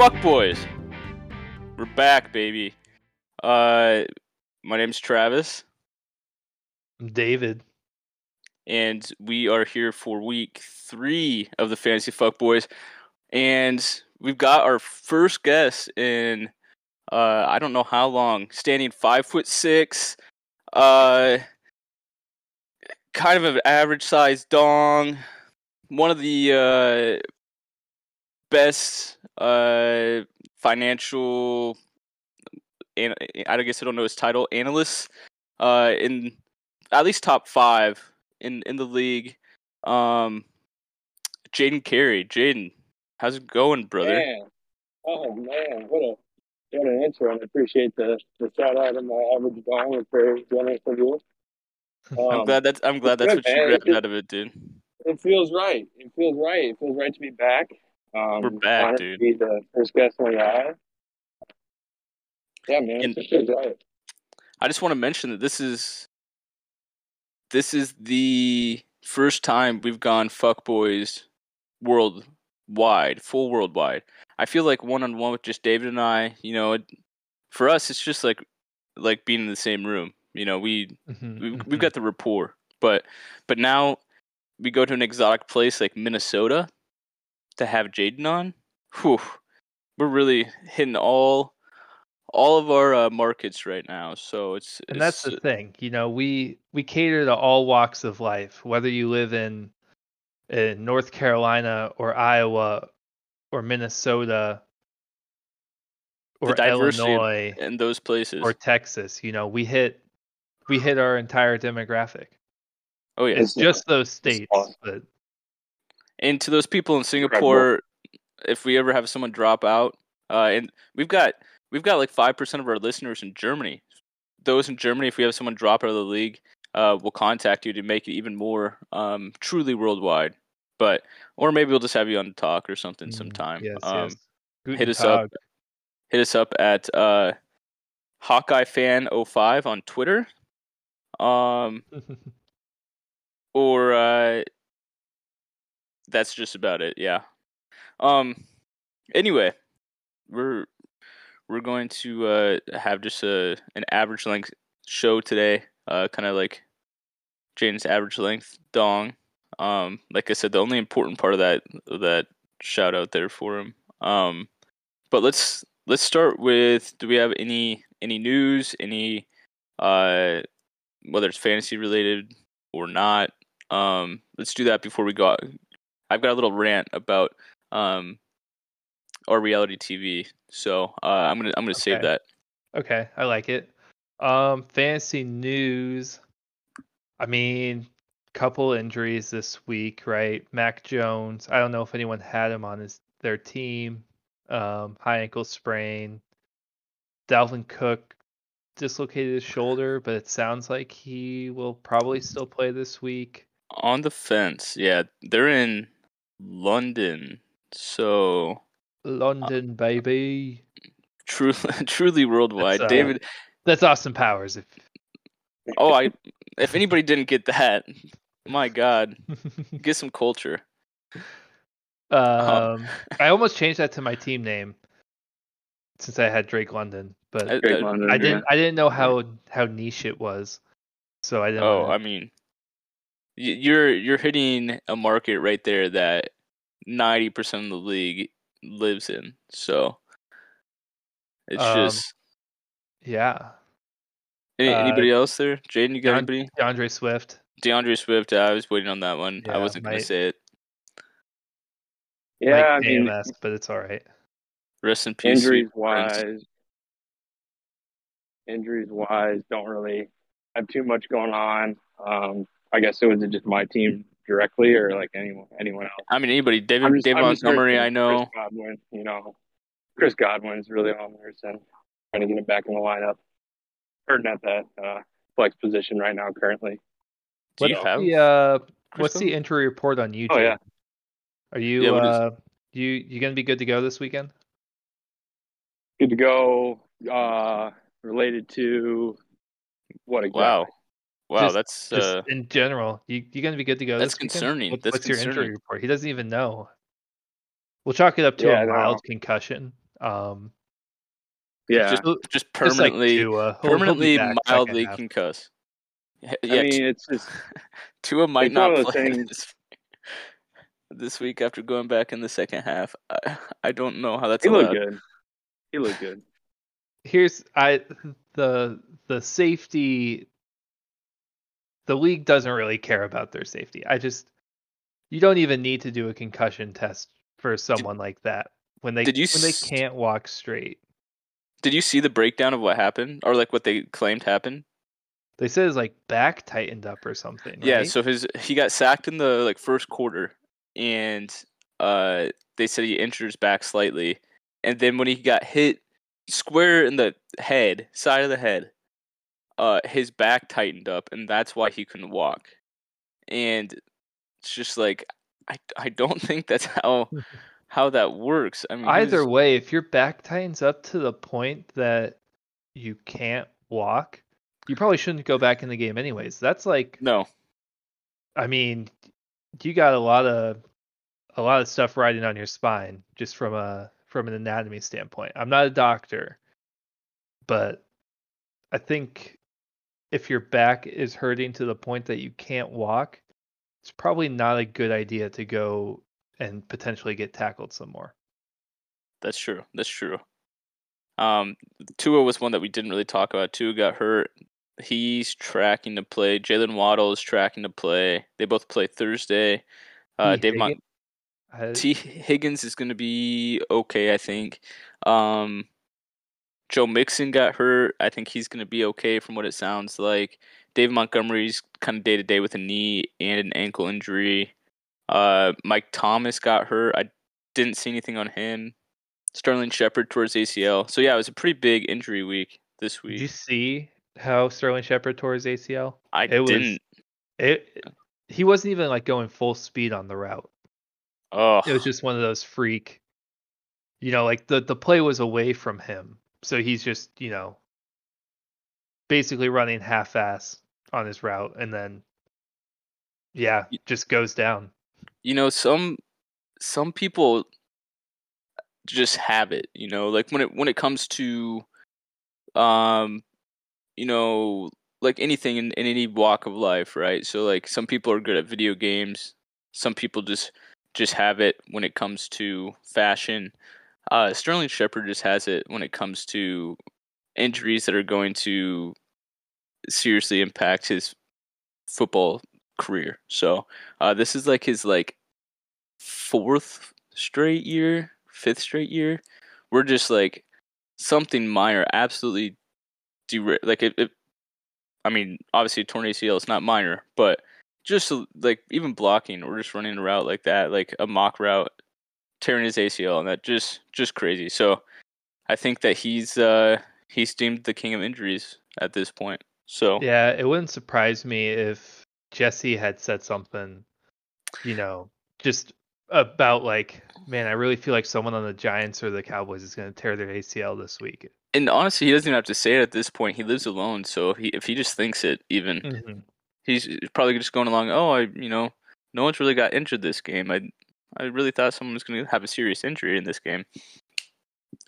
Fuck boys. We're back, baby. Uh my name's Travis I'm David. and we are here for week 3 of the Fantasy Fuck Boys and we've got our first guest in uh I don't know how long, standing 5 foot 6 uh kind of an average sized dong, one of the uh best uh financial and I guess I don't know his title analysts uh in at least top five in in the league. Um, Jaden Carey, Jaden, how's it going, brother? Man. Oh man, what a what an intro! And I appreciate the the shout out of my average. It's very generous of you. I'm Um, glad that's I'm glad that's good, what you man. grabbed out of it, dude. It feels right. It feels right. It feels right to be back. Um, We're back, honored dude. Be the first guest we have. Yeah, man. And- it feels right. I just want to mention that this is this is the first time we've gone fuck boys worldwide, full worldwide. I feel like one on one with just David and I, you know, it, for us it's just like like being in the same room. You know, we Mhm, we've, mhm. we've got the rapport, but but now we go to an exotic place like Minnesota to have Jaden on. Whew, we're really hitting all all of our uh, markets right now. So it's and that's the thing. You know, we we cater to all walks of life, whether you live in in North Carolina or Iowa or Minnesota or Illinois in those places. or Texas. You know, we hit we hit our entire demographic. oh yeah, It's It's- just those states, awesome. but and to those people in Singapore, if we ever have someone drop out, uh, and we've got we've got like five percent of our listeners in Germany. Those in Germany, if we have someone drop out of the league, uh, we'll contact you to make it even more um, truly worldwide. But or maybe we'll just have you on to talk or something mm, sometime. Yes, um, yes. Hit us up hit us up at uh, Hawkeye Fan 05 on Twitter. Um, or uh that's just about it yeah. Um anyway we're we're going to uh have just a an average length show today uh kind of like Jaden's average length dong. Um like i said the only important part of that that shout out there for him. Um but let's let's start with do we have any any news any uh whether it's fantasy related or not? Um let's do that before we go. I've got a little rant about um our reality tv so uh i'm gonna i'm gonna save that Okay, I like it. Um, fantasy news. I mean, couple injuries this week, right? Mac Jones. I don't know if anyone had him on his their team. Um, high ankle sprain. Dalvin Cook dislocated his shoulder, but it sounds like he will probably still play this week. on the fence yeah they're in london so London, baby. truly truly worldwide That's, uh, david That's Austin Powers. If oh i if anybody didn't get that my god get some culture Um, I almost changed that to my team name since I had Drake London, but I- I- London, I didn't I didn't know how how niche it was, so I didn't. Oh, wanna- I mean, y- you're you're hitting a market right there that ninety percent of the league lives in. So it's Um, just yeah, any, uh, anybody else there? Jaden, you got Deon- anybody? DeAndre Swift. DeAndre Swift. I was waiting on that one. I wasn't gonna say it. Yeah, I like mean, AMS, but it's all right. Rest in peace. injuries wise, injuries wise, don't really have too much going on. Um, I guess it was just my team directly, or like anyone anyone else. I mean, anybody. David just- David Montgomery. I know. Chris Godwin, you know, Chris Godwin's really on there, so trying to get him back in the lineup. Hurting at that uh, flex position right now, currently. Do you What's have? the uh, what's the injury report on you? Oh Jay? yeah, Are you Yeah, what is- uh you you gonna be good to go this weekend? good to go. Uh, related to what exactly? Wow. Wow, Just- that's Just uh, in general, you you gonna be good to go. That's this weekend? concerning. What- That's what's your injury report? He doesn't even know. We'll chalk it up to Yeah, a no. mild concussion. Um, Yeah, Just, Just just just like permanently, Tua. He'll- he'll permanently back mildly half. concuss. Yeah, I mean, it's just Tua might it's not one play things- this, this week after going back in the second half. I, I don't know how that's he looked good. He looked good. here's I the the safety the league doesn't really care about their safety. I just you don't even need to do a concussion test for someone like that when they did when they can't walk straight. Did you see the breakdown of what happened, or like what they claimed happened? They said his like back tightened up or something. Yeah, so his he got sacked in the like first quarter, and uh, they said he injured his back slightly, and then when he got hit square in the head, side of the head, uh, his back tightened up, and that's why he couldn't walk. And it's just like I I don't think that's how how that works. I mean, Either was- way, if your back tightens up to the point that you can't walk, you probably shouldn't go back in the game anyways. That's like no, I mean, you got a lot of a lot of stuff riding on your spine just from a from an anatomy standpoint. I'm not a doctor, but I think if your back is hurting to the point that you can't walk, it's probably not a good idea to go and potentially get tackled some more. That's true. That's true. Um, Tua was one that we didn't really talk about. Tua got hurt. He's tracking to play. Jaylen Waddle is tracking to play. They both play Thursday. Uh. Dave Mon- T. Higgins is going to be okay, I think. Um, Joe Mixon got hurt. I think he's going to be okay from what it sounds like. Dave Montgomery's kind of day to day with a knee and an ankle injury. Uh, Mike Thomas got hurt. I didn't see anything on him. Sterling Shepard towards ACL. So yeah, it was a pretty big injury week this week. Did you see how Sterling Shepard tore his ACL? I it was- didn't. It he wasn't even like going full speed on the route. Oh, it was just one of those freak you know like the the play was away from him so he's just you know basically running half ass on his route and then yeah just goes down. You know some some people just have it you know like when it when it comes to um you know like anything in, in any walk of life right? So like some people are good at video games. Some people just just have it when it comes to fashion uh sterling shepard just has it when it comes to injuries that are going to seriously impact his football career so uh this is like his like fourth straight year, fifth straight year. We're just like something minor, absolutely dera- like it, it. I mean, obviously, torn ACL is not minor, but just like even blocking or just running a route like that, like a mock route, tearing his ACL, and that just just crazy. So, I think that he's uh he's deemed the king of injuries at this point. So yeah it wouldn't surprise me if jesse had said something you know just about like man i really feel like someone on the giants or the cowboys is going to tear their acl this week and honestly, he doesn't even have to say it at this point. He lives alone, so if he if he just thinks it, even Mhm. he's probably just going along. Oh, I you know, no one's really got injured this game. I I really thought someone was going to have a serious injury in this game.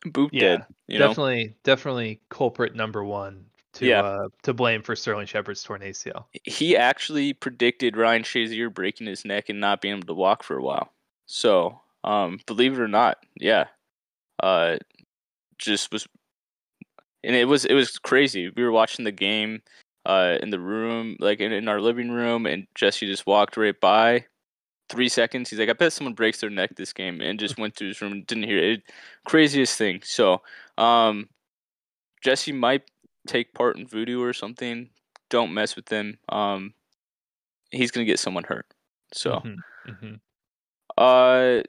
Boop Yeah, dead. You know, definitely definitely culprit number one to Yeah. uh to blame for sterling shepard's torn acl he actually predicted Ryan Shazier breaking his neck and not being able to walk for a while. So, um, believe it or not, yeah, uh, just was, and it was it was crazy. We were watching the game, uh, in the room, like in, in our living room, and Jesse just walked right by. Three seconds, he's like, "I bet someone breaks their neck this game," and just went to his room, and didn't hear it. Craziest thing. So, um, Jesse might take part in voodoo or something. Don't mess with him. Um, he's gonna get someone hurt. So, Mhm, mhm. uh,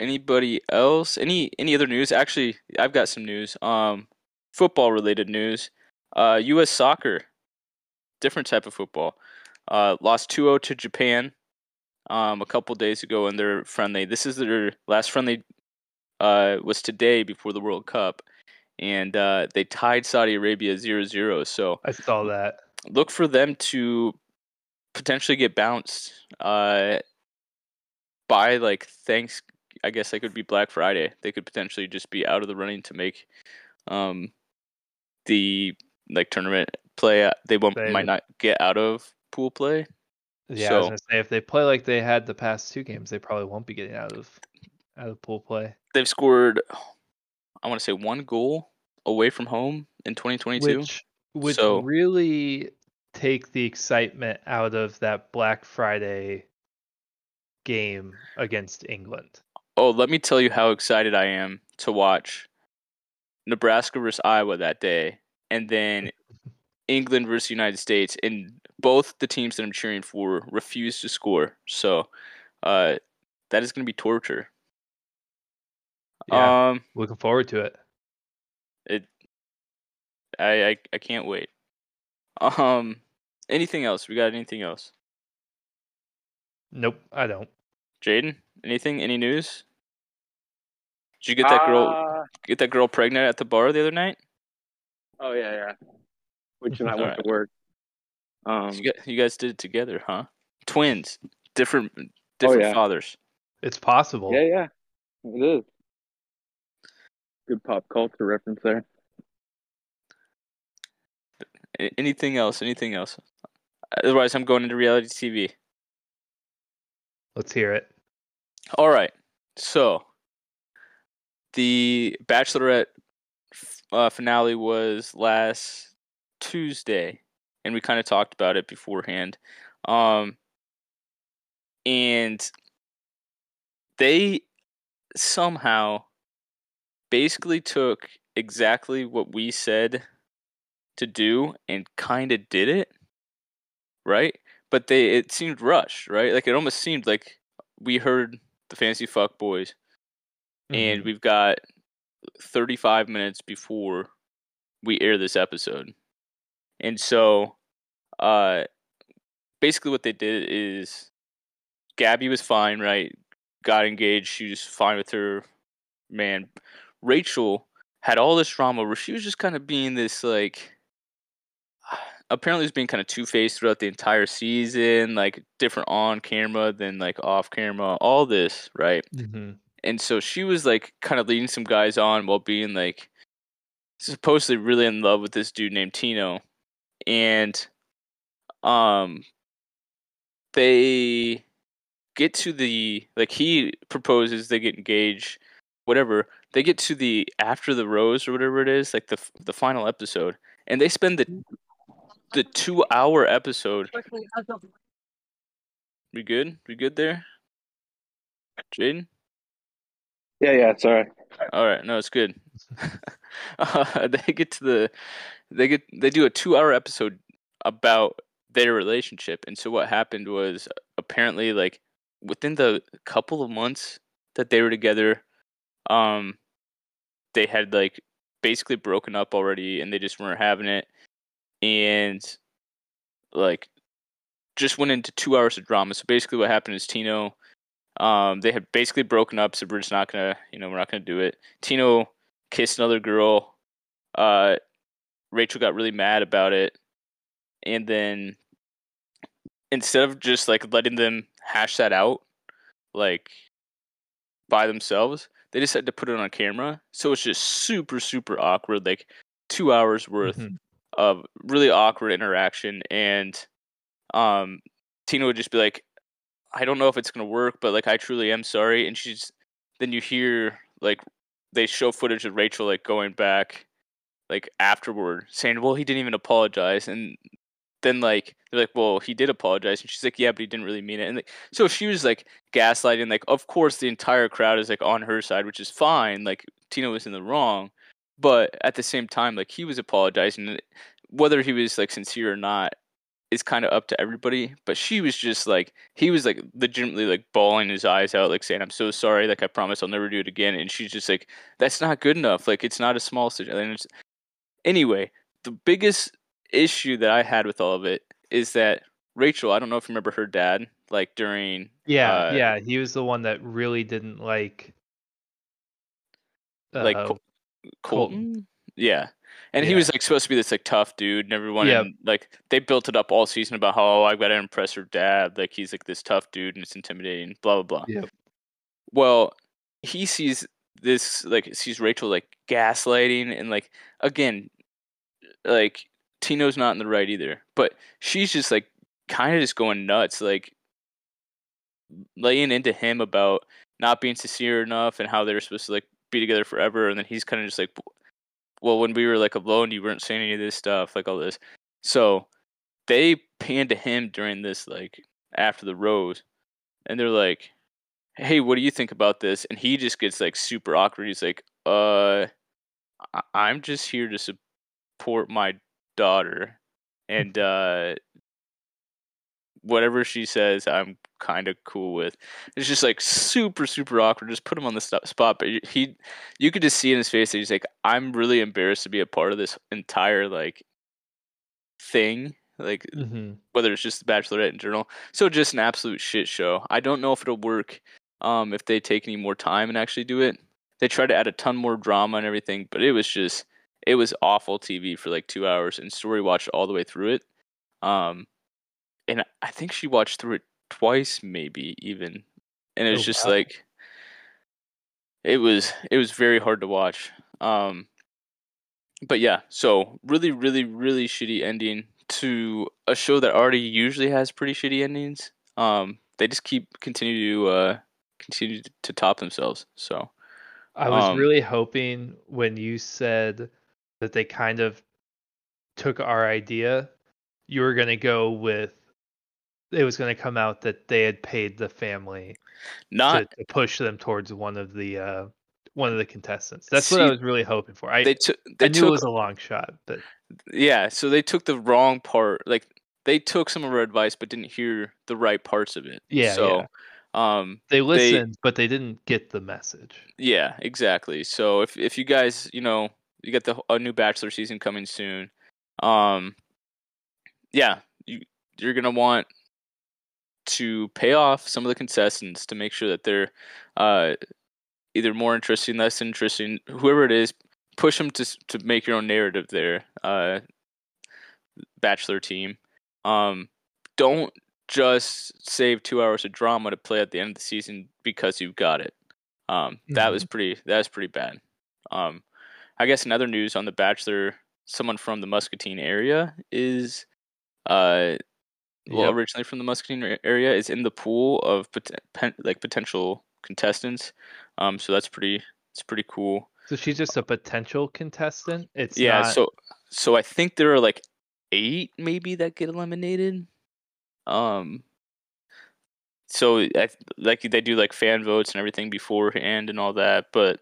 anybody else? Any any other news? Actually, I've got some news. Um, football related news. Uh, U.S. soccer, different type of football. Uh, lost 2-0 to Japan. Um, a couple days ago in their friendly. This is their last friendly. Uh, was today before the World Cup, and uh, they tied Saudi Arabia 0-0. So i saw that look for them to potentially get bounced uh by like thanks I guess it would be Black Friday. They could potentially just be out of the running to make um the like tournament play. uh, They won't They- might not get out of pool play. Yeah, I was gonna say if they play like they had the past two games, they probably won't be getting out of out of pool play. They've scored, I want to say one goal away from home in 2022. Which which So- really take the excitement out of that Black Friday game against England. Oh, let me tell you how excited I am to watch Nebraska versus Iowa that day, and then England versus United States, and both the teams that I'm cheering for refuse to score. So, uh, that is going to be torture. Yeah, Um, looking forward to it. it, I, I, I can't wait. Um, anything else? We got anything else? Nope, I don't. Jaden, anything? Any news? Did you get that girl? Uh, Get that girl pregnant at the bar the other night? oh yeah, yeah. Which and I went Alright. to work. Um, You guys, you guys did it together, huh? Twins, different, different yeah. fathers. It's possible. yeah, yeah, it is. Good pop culture reference there. Anything else? Anything else? Otherwise, I'm going into reality TV. Let's hear it. All right. So, the Bachelorette uh, finale was last Tuesday, and we kind of talked about it beforehand. Um, and they somehow basically took exactly what we said to do and kind of did it, right? But they it seemed rushed, right? Like it almost seemed like we heard the fancy fuck boys and Mhm. we've got 35 minutes before we air this episode. And so uh basically what they did is Gabby was fine, right? Got engaged, she was fine with her man. Rachel had all this drama where she was just kind of being this like apparently was being kind of two-faced throughout the entire season, like different on camera than like off camera, all this, right? Mhm. and so she was like kind of leading some guys on while being like supposedly really in love with this dude named Tino and um they get to the like he proposes they get engaged whatever they get to the after the rose or whatever it is like the the final episode and they spend the the 2 hour episode we good we good there Jaden Yeah, yeah. Sorry. All right, All right, no, it's good. uh, they get to the, they get they do a two-hour episode about their relationship, and so what happened was apparently like within the couple of months that they were together, um, they had like basically broken up already, and they just weren't having it, and like just went into two hours of drama. So basically, what happened is Tino um, they had basically broken up, so we're just not gonna, you know, we're not gonna do it. Tino kissed another girl. Uh, Rachel got really mad about it, and then instead of just like letting them hash that out, like by themselves, they decided to put it on camera. So it's just super, super awkward. Like two hours worth Mhm. of really awkward interaction and um Tino would just be like I don't know if it's gonna work, but like I truly am sorry and she's then you hear like they show footage of Rachel like going back like afterward saying, Well, he didn't even apologize and then like they're like, Well, he did apologize and she's like, Yeah, but he didn't really mean it and like, so she was like gaslighting like of course the entire crowd is like on her side, which is fine, like Tino was in the wrong. But at the same time, like he was apologizing whether he was like sincere or not is kind of up to everybody. But she was just like he was like legitimately like bawling his eyes out, like saying, "I'm so sorry. Like I promise I'll never do it again." And she's just like, "That's not good enough. Like it's not a small situation." Anyway, the biggest issue that I had with all of it is that Rachel. I don't know if you remember her dad, like during Yeah, uh, yeah, he was the one that really didn't like like uh, Col- Colton. Colton. Yeah. And he was like supposed to be this like tough dude and everyone Yeah. and, like they built it up all season about how oh, I've got to impress her dad, like he's like this tough dude and it's intimidating, blah blah blah. Yep. Well, he sees this like sees Rachel like gaslighting and like again like Tino's not in the right either, but she's just like kind of just going nuts like laying into him about not being sincere enough and how they're supposed to like be together forever and then he's kind of just like well when we were like alone you weren't saying any of this stuff like all this. So they pan to him during this like after the rose and they're like hey what do you think about this? And he just gets like super awkward. He's like uh I- i'm just here to support my daughter. And uh whatever she says i'm kind of cool with. It's just like super super awkward. Just put him on the spot. But he you could just see in his face that he's like i'm really embarrassed to be a part of this entire like thing like hmm whether it's just the bachelorette in general so just an absolute shit show. I don't know if it'll work um if they take any more time and actually do it. They tried to add a ton more drama and everything but it was just it was awful tv for like two hours and story watched all the way through it. Um and i think she watched through it twice maybe even. And it was Oh, just wow. like it was it was very hard to watch. Um but yeah so really really really shitty ending to a show that already usually has pretty shitty endings. Um they just keep continue to uh continue to top themselves so I was Um, really hoping when you said that they kind of took our idea, you were going to go with it was going to come out that they had paid the family not to, to push them towards one of the uh, one of the contestants. That's what I was really hoping for. I, they took I knew took it was a long shot, but yeah so they took the wrong part like they took some of our advice but didn't hear the right parts of it Yeah, so um they listened, but they didn't get the message. Yeah, exactly. So if if you guys, you know, you get the a new Bachelor season coming soon, um, yeah, you you're gonna want to pay off some of the contestants to make sure that they're uh either more interesting, less interesting, whoever it is, push them to to make your own narrative there. Uh, Bachelor team, um, don't just save two hours of drama to play at the end of the season because you've got it. Um, that was pretty. That was pretty bad. Um, I guess in other news on the Bachelor, someone from the Muscatine area is, uh, well, Yep. originally from the Muscatine area is in the pool of pot- pen, like potential contestants. Um, so that's pretty. It's pretty cool. So she's just a potential contestant. It's yeah. not, So so I think there are like eight maybe that get eliminated. Um. So I like they do like fan votes and everything beforehand and all that, but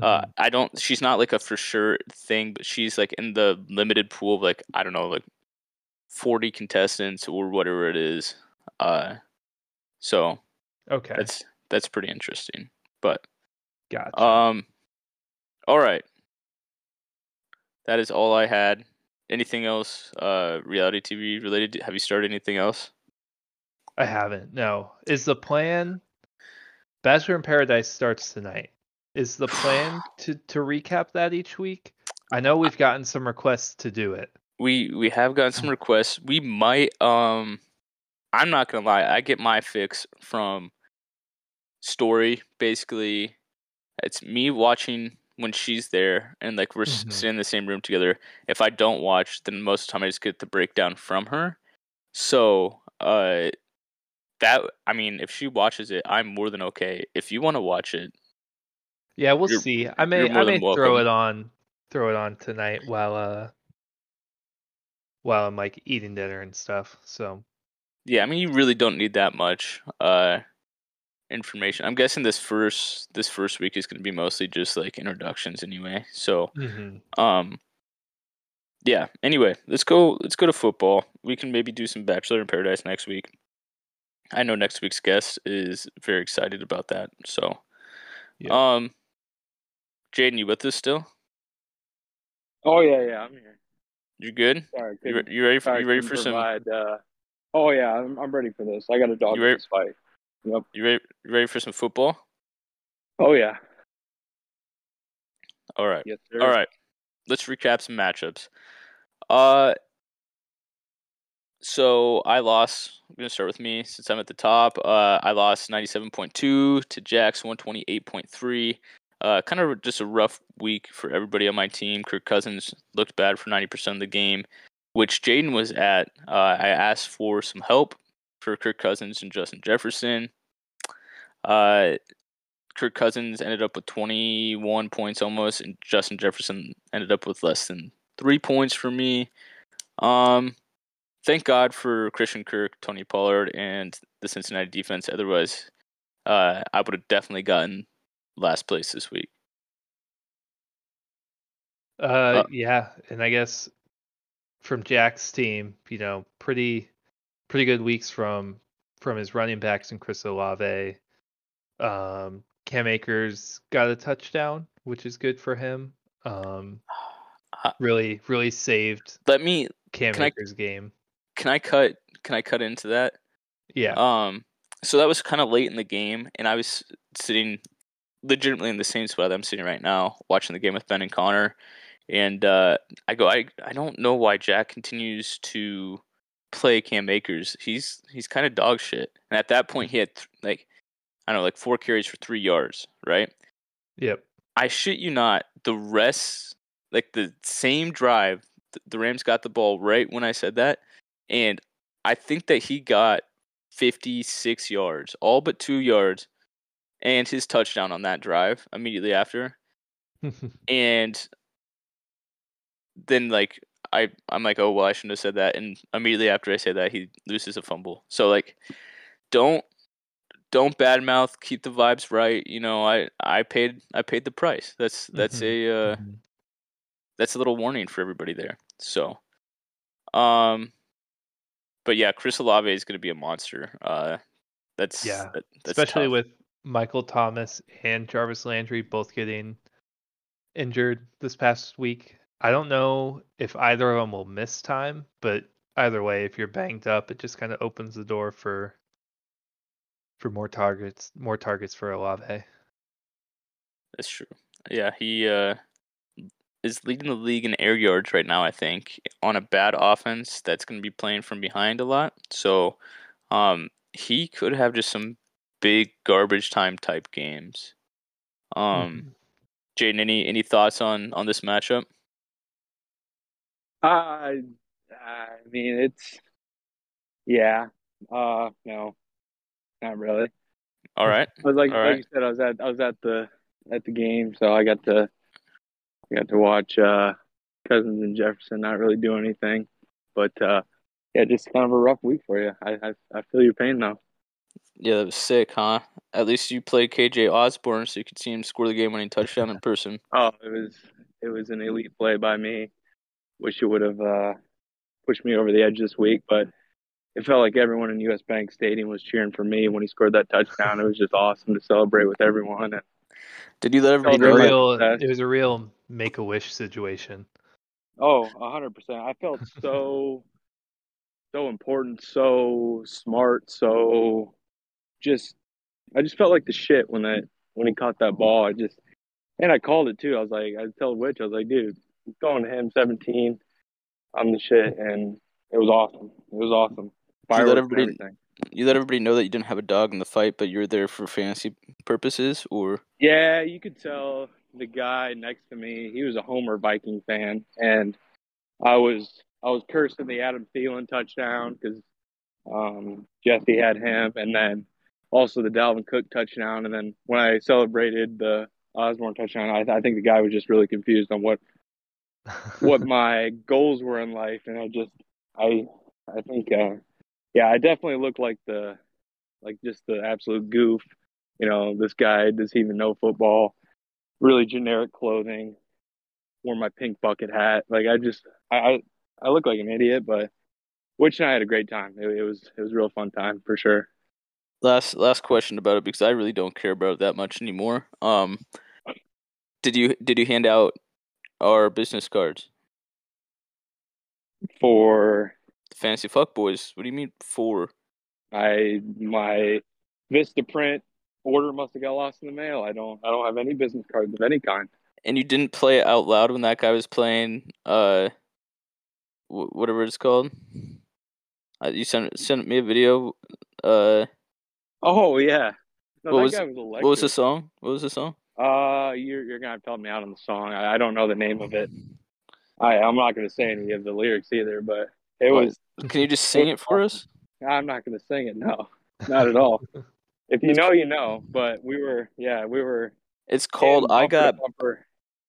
uh, Mhm. I don't. She's not like a for sure thing, but she's like in the limited pool of like I don't know, like forty contestants or whatever it is. Uh, so okay, that's that's pretty interesting. But gotcha. um, all right, that is all I had. Anything else? Uh, reality TV related? Have you started anything else? I haven't. No. Is the plan Bachelor in Paradise starts tonight? Is the plan to to recap that each week? I know we've gotten some requests to do it. We we have gotten some requests. We might um I'm not gonna lie, I get my fix from story. Basically it's me watching when she's there and like we're s Mhm. sitting in the same room together. If I don't watch, then most of the time I just get the breakdown from her. So uh that I mean if she watches it, I'm more than okay. If you wanna watch it, Yeah, we'll see. I may I may throw it on throw it on tonight while uh while I'm like eating dinner and stuff. So yeah, I mean you really don't need that much uh information. I'm guessing this first this first week is going to be mostly just like introductions anyway. So, mhm. um yeah, anyway, let's go let's go to football. We can maybe do some Bachelor in Paradise next week. I know next week's guest is very excited about that. So, Yeah. um Jaden, you with us still? Oh yeah, yeah, I'm here. You good? Sorry, You, couldn't- re- you ready for sorry, you ready couldn't for some provide, uh, oh yeah, I'm, I'm ready for this. I got a dog You in ready- this fight. Yep. you ready, you ready for some football? Oh yeah. All right. Yes, sir. All right. Let's recap some matchups. Uh so I lost. I'm gonna start with me since I'm at the top. Uh, I lost 97.2 to Jack's 128.3. Uh, kind of just a rough week for everybody on my team. Kirk Cousins looked bad for 90% of the game, which Jaden was at. Uh, I asked for some help for Kirk Cousins and Justin Jefferson. Uh, Kirk Cousins ended up with 21 points almost, and Justin Jefferson ended up with less than three points for me. Um, thank God for Christian Kirk, Tony Pollard, and the Cincinnati defense. Otherwise, uh, I would have definitely gotten last place this week. Uh, uh, yeah, and I guess from Jack's team, you know, pretty pretty good weeks from from his running backs and Chris Olave. Um, Cam Akers got a touchdown, which is good for him. Um, really, really saved. Let me Cam Akers' I, game. Can I cut? Can I cut into that? Yeah. Um. So that was kind of late in the game, and I was sitting legitimately in the same spot I'm sitting right now, watching the game with Ben and Connor, and uh, I go, I I don't know why Jack continues to play Cam Akers. He's he's kind of dog shit. And at that point, he had th- like I don't know, like four carries for three yards, right? Yep. I shit you not. The rest, like the same drive, the Rams got the ball right when I said that, and I think that he got 56 yards, all but two yards, and his touchdown on that drive immediately after. and then like I I'm like, oh well, I shouldn't have said that. And immediately after I say that, he loses a fumble. So like, don't don't badmouth. Keep the vibes right. You know, I I paid I paid the price. That's that's mm-hmm. a uh, mm-hmm. that's a little warning for everybody there. So, um, but yeah, Chris Olave is going to be a monster. Uh, that's yeah, that, that's especially tough. with Michael Thomas and Jarvis Landry both getting injured this past week. I don't know if either of them will miss time, but either way, if you're banged up, it just kind of opens the door for for more targets, more targets for Olave. That's true. Yeah, he uh, is leading the league in air yards right now. I think on a bad offense that's going to be playing from behind a lot. So, um, he could have just some big garbage time type games. Um, mm-hmm. Jaden, any any thoughts on on this matchup? Uh, I mean, it's yeah. Uh, no, not really. All right. I was like, All like right. you said, I was at I was at the at the game, so I got to I got to watch uh, Cousins and Jefferson not really do anything, but uh, yeah, just kind of a rough week for you. I I, I feel your pain now. Yeah, that was sick, huh? At least you played KJ Osborn, so you could see him score the game-winning touchdown in person. Oh, it was it was an elite play by me wish it would have uh, pushed me over the edge this week, but it felt like everyone in US Bank Stadium was cheering for me when he scored that touchdown. It was just awesome to celebrate with everyone. And Did you let everybody know? Real, it was a real make a wish situation. Oh, hundred percent. I felt so so important, so smart, so just I just felt like the shit when that when he caught that ball. I just and I called it too. I was like, I told Witch, I was like, dude, going to him 17 I'm the shit, and it was awesome. It was awesome. you let everybody, you let everybody know that you didn't have a dog in the fight, but you're there for fantasy purposes, or yeah, you could tell the guy next to me. He was a Homer Viking fan, and I was I was cursing the Adam Thielen touchdown because um, Jesse had him, and then also the Dalvin Cook touchdown, and then when I celebrated the Osborn touchdown, I, I think the guy was just really confused on what what my goals were in life, and I just I I think uh, yeah, I definitely look like the like just the absolute goof. You know, this guy does he even know football? Really generic clothing. Wore my pink bucket hat. Like I just I I, I look like an idiot, but which and I had a great time. It, it was it was a real fun time for sure. Last last question about it because I really don't care about it that much anymore. Um, did you did you hand out our business cards for fantasy fuck boys. What do you mean for? I my Vistaprint order must have got lost in the mail. I don't I don't have any business cards of any kind. And you didn't play it out loud when that guy was playing uh whatever it's called. Uh, you sent sent me a video. Uh, Oh yeah. No, What that was- guy was what was the song? What was the song? Uh, you're you're gonna have to help me out on the song. I, I don't know the name of it. I I'm not gonna say any of the lyrics either, but it What? was. Can you just sing it for us? I'm not gonna sing it. No, not at all. if you know, you know. But we were, yeah, we were. It's called I to got.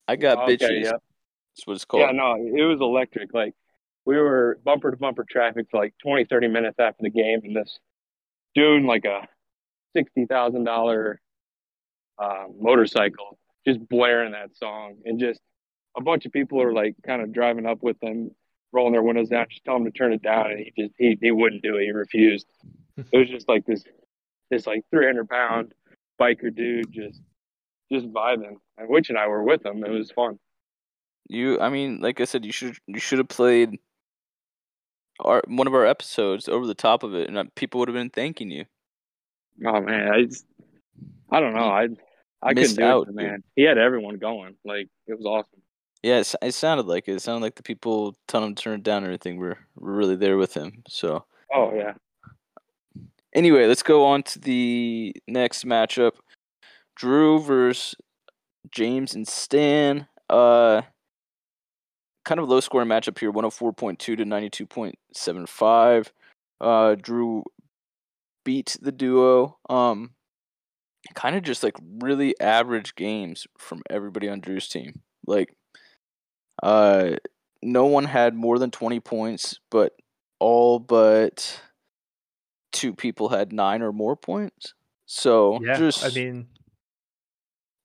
I got Okay, bitches. yeah. That's what it's called. Yeah, no, it was electric. Like we were bumper to bumper traffic for like 20, 30 minutes after the game, and this dude like a sixty thousand dollar uh, motorcycle just blaring that song, and just a bunch of people are like kind of driving up with him, rolling their windows down, just tell him to turn it down, and he just he he wouldn't do it. He refused. It was just like this this like three hundred pound biker dude just just vibing. And Witch and I were with him. It was fun. You, I mean, like I said, you should you should have played our one of our episodes over the top of it, and uh, people would have been thanking you. Oh man, I just, I don't know. I I Missed couldn't do out, it, man. He had everyone going. Like it was awesome. Yeah, it, it sounded like it. It sounded like the people telling him to turn it down and everything were were really there with him. So Oh yeah. anyway, let's go on to the next matchup: Drew versus James and Stan. Uh, kind of low scoring matchup here: one hundred four point two to ninety two point seven five. Uh, Drew beat the duo. Um, kind of just like really average games from everybody on Drew's team. Like, uh, no one had more than twenty points, but all but two people had nine or more points. So Yeah, just I mean,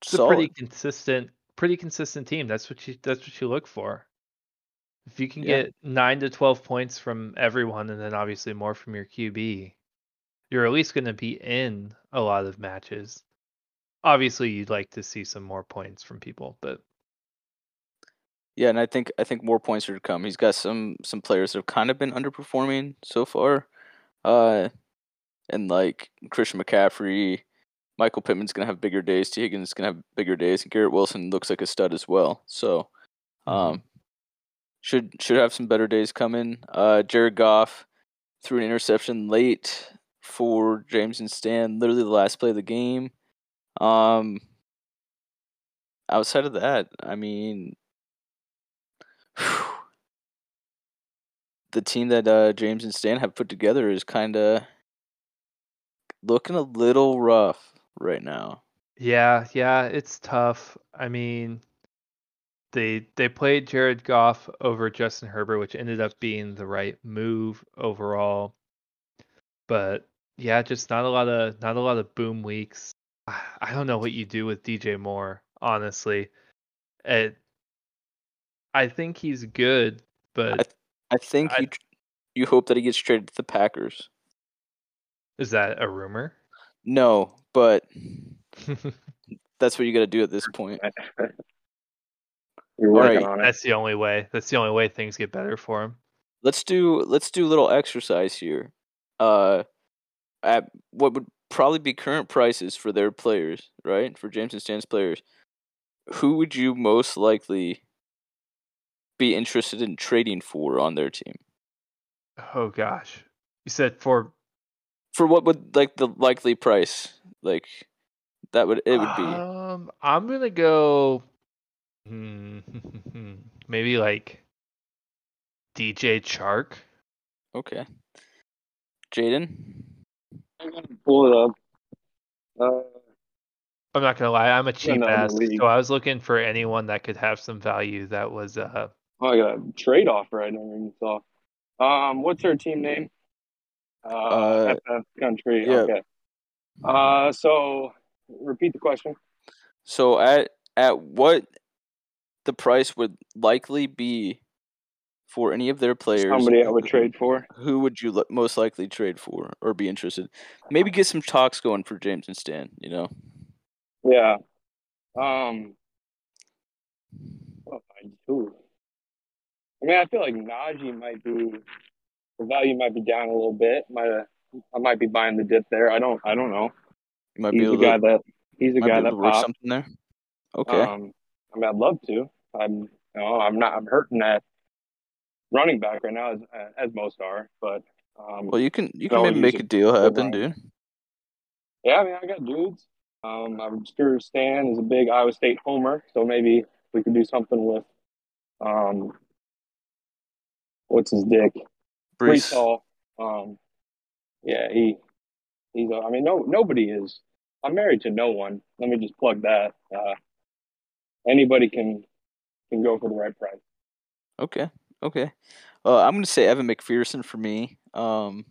it's solid. a pretty consistent, pretty consistent team. That's what you that's what you look for. If you can Yeah. get nine to twelve points from everyone, and then obviously more from your QB, you're at least going to be in a lot of matches. Obviously, you'd like to see some more points from people, but Yeah, and I think I think more points are to come. He's got some some players that have kind of been underperforming so far, uh, and like Christian McCaffrey, Michael Pittman's gonna have bigger days. T Higgins is gonna have bigger days, and Garrett Wilson looks like a stud as well. So, um, should should have some better days coming. Uh, Jared Goff threw an interception late for James and Stan, literally the last play of the game. Um, outside of that, I mean, the team that uh, James and Stan have put together is kind of looking a little rough right now. Yeah, yeah, it's tough. I mean, they they played Jared Goff over Justin Herbert, which ended up being the right move overall. But yeah, just not a lot of not a lot of boom weeks. I don't know what you do with DJ Moore, honestly. It, I think he's good, but I think I- you you hope that he gets traded to the Packers. is that a rumor? No, but that's what you got to do at this point. You're working Alright, on it. That's the only way. That's the only way things get better for him. Let's do let's do a little exercise here. Uh, at what would probably be current prices for their players, right? For James and Stan's players, who would you most likely be interested in trading for on their team? Oh gosh, you said for For what would like the likely price? Like that would it would be Um, I'm gonna go. hmm, maybe like DJ Chark. okay. Jaden, I'm gonna pull it up. Uh, I'm not gonna lie, I'm a cheap know the ass, so I was looking for anyone that could have some value. That was uh, oh, I got a trade offer. I never even saw. Um, what's her team name? Uh, Uh, FF Country. yeah. Okay. Uh, so repeat the question. so at at what the price would likely be for any of their players? Somebody I would trade for. Who would you li- most likely trade for or be interested? Maybe get some talks going for James and Stan. You know, Yeah. Um. Oh, I mean, I feel like Najee might be the value might be down a little bit. Might I might be buying the dip there. I don't. I don't know. you might be He's a guy that he's a guy that pops. something there. Okay. Um, I mean, I'd love to. I'm, you know, I'm not. I'm hurting at running back right now, as as most are. But Um, Well, you can you can maybe make a deal happen, dude. yeah, I mean, I got dudes. Um, I'm sure Stan is a big Iowa State homer, so maybe we could do something with, um, what's his dick? Brees. Hall. Um, yeah, he, he's. a- I mean, no, nobody is. I'm married to no one. Let me just plug that. Uh, anybody can can go for the right price. Okay, okay. Uh, I'm gonna say Evan McPherson for me. Um,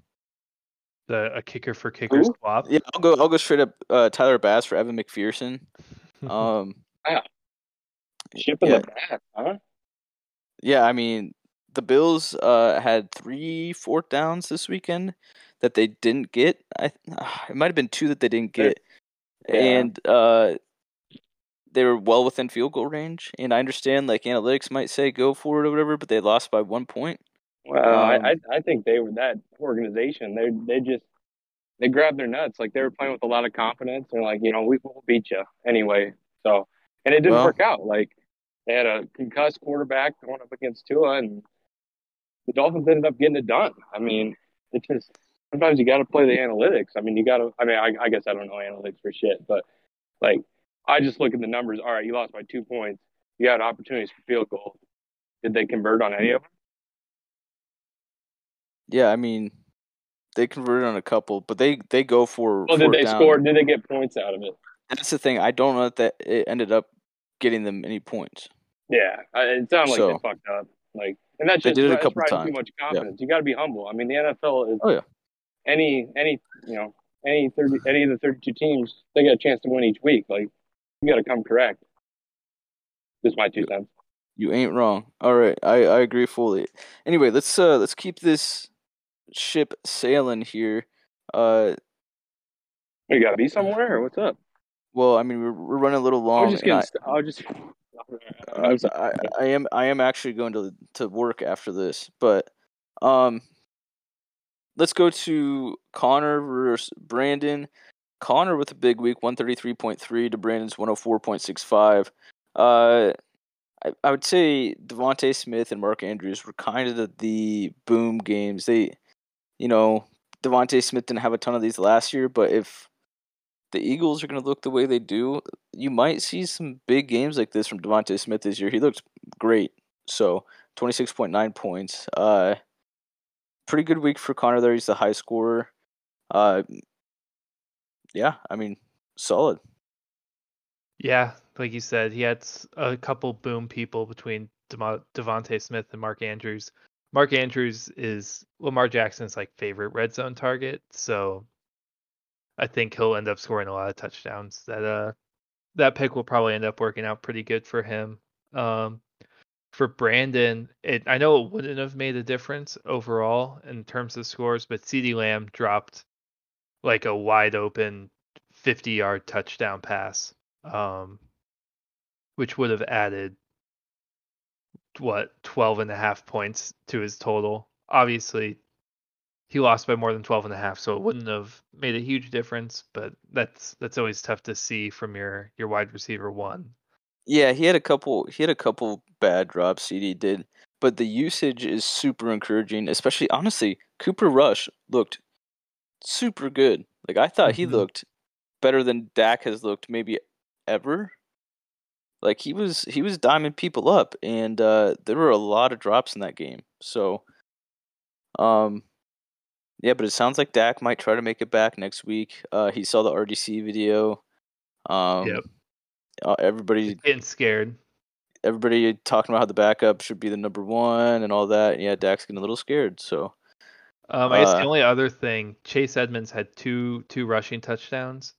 The a kicker for kicker swap. yeah, I'll go. I'll go straight up. Uh, Tyler Bass for Evan McPherson. Um, Shipping Yeah. the bat, huh? yeah, I mean the Bills uh had three fourth downs this weekend that they didn't get. I it might have been two that they didn't get, Yeah. and uh, they were well within field goal range. And I understand like analytics might say go for it or whatever, but they lost by one point. Well, Um, I, I I think they were that organization. They they just they grabbed their nuts. Like they were playing with a lot of confidence. They're like, you know, we will beat you anyway. So, and it didn't Well- work out. Like they had a concussed quarterback going up against Tua, and the Dolphins ended up getting it done. I mean, it just sometimes you got to play the analytics. I mean, you got to. I mean, I, I guess I don't know analytics for shit, but like I just look at the numbers. All right, you lost by two points. You had opportunities for field goal. Did they convert on any of them? Yeah, I mean they converted on a couple, but they they go for. Well, did they down. score? Did they get points out of it? That's the thing. I don't know that it ended up getting them any points. Yeah, it sounded like So- they fucked up. Like, and that's They just did it a couple times. too much confidence. You got to be humble. I mean, the NFL is Oh, yeah. any any you know any thirty any of the thirty two teams they got a chance to win each week. Like, you got to come correct. Just my two cents. You ain't wrong. All right, I, I agree fully. Anyway, let's uh let's keep this ship sailing here. Uh, You got to be somewhere, what's up? well, I mean we're we're running a little I long. was just getting. I, st- I was just. I was, I, I am I am actually going to to work after this, but um, let's go to Connor versus Brandon. Connor with a big week, one thirty three point three to Brandon's one hundred four point six five. Uh, I, I would say DeVonta Smith and Mark Andrews were kind of the, the boom games. They, you know, DeVonta Smith didn't have a ton of these last year, but if the Eagles are going to look the way they do, you might see some big games like this from DeVonta Smith this year. He looked great. So twenty six point nine points. Uh, pretty good week for Connor. There, he's the high scorer. Uh, yeah, I mean, solid. Yeah, like you said, he had a couple boom people between Demo- DeVonta Smith and Mark Andrews. Mark Andrews is Lamar Jackson's like favorite red zone target, so I think he'll end up scoring a lot of touchdowns. That uh, that pick will probably end up working out pretty good for him. Um, for Brandon, it I know it wouldn't have made a difference overall in terms of scores, but CeeDee Lamb dropped like a wide open 50 yard touchdown pass um, which would have added what 12 and a half points to his total. Obviously, he lost by more than 12 and a half, so it wouldn't have made a huge difference, but that's that's always tough to see from your your wide receiver one. Yeah, he had a couple. He had a couple bad drops. CD did, but the usage is super encouraging. Especially, honestly, Cooper Rush looked super good. Like I thought he Mhm. looked better than Dak has looked maybe ever. Like he was he was diming people up, and uh, there were a lot of drops in that game. So, um, yeah, but it sounds like Dak might try to make it back next week. Uh, he saw the RDC video. Um, Yep. uh, everybody Getting scared. everybody talking about how the backup should be the number one and all that. Yeah, Dak's getting a little scared. So Um, I guess Uh, the only other thing, Chase Edmonds had two two rushing touchdowns,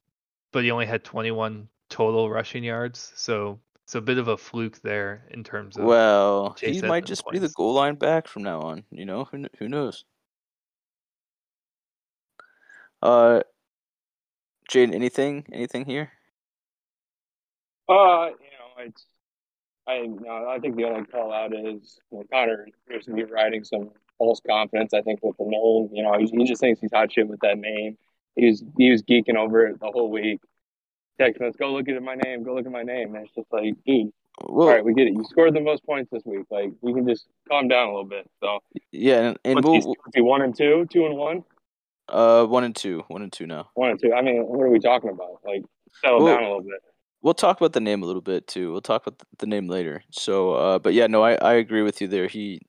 but he only had 21 total rushing yards. So it's a bit of a fluke there in terms of. well, Chase he might Edmonds just be the goal line back from now on. You know, who who knows? Uh, Jaden, anything anything here? Uh, you know, it's I no, I think the only call out is you know, Connor appears to be riding some false confidence. I think with the name, you know, he, he just thinks he's hot shit with that name. He was he was geeking over it the whole week. Texting us, go look at my name, go look at my name. And it's just like, dude, Well, All right, we get it. You scored the most points this week. Like we can just calm down a little bit. So yeah, and, and we'll, what's he one and two, two and one, uh one and two, one and two now. one and two. I mean, what are we talking about? Like settle Well- down a little bit. We'll talk about the name a little bit too. We'll talk about the name later. So, uh, but yeah, no, I, I agree with you there. He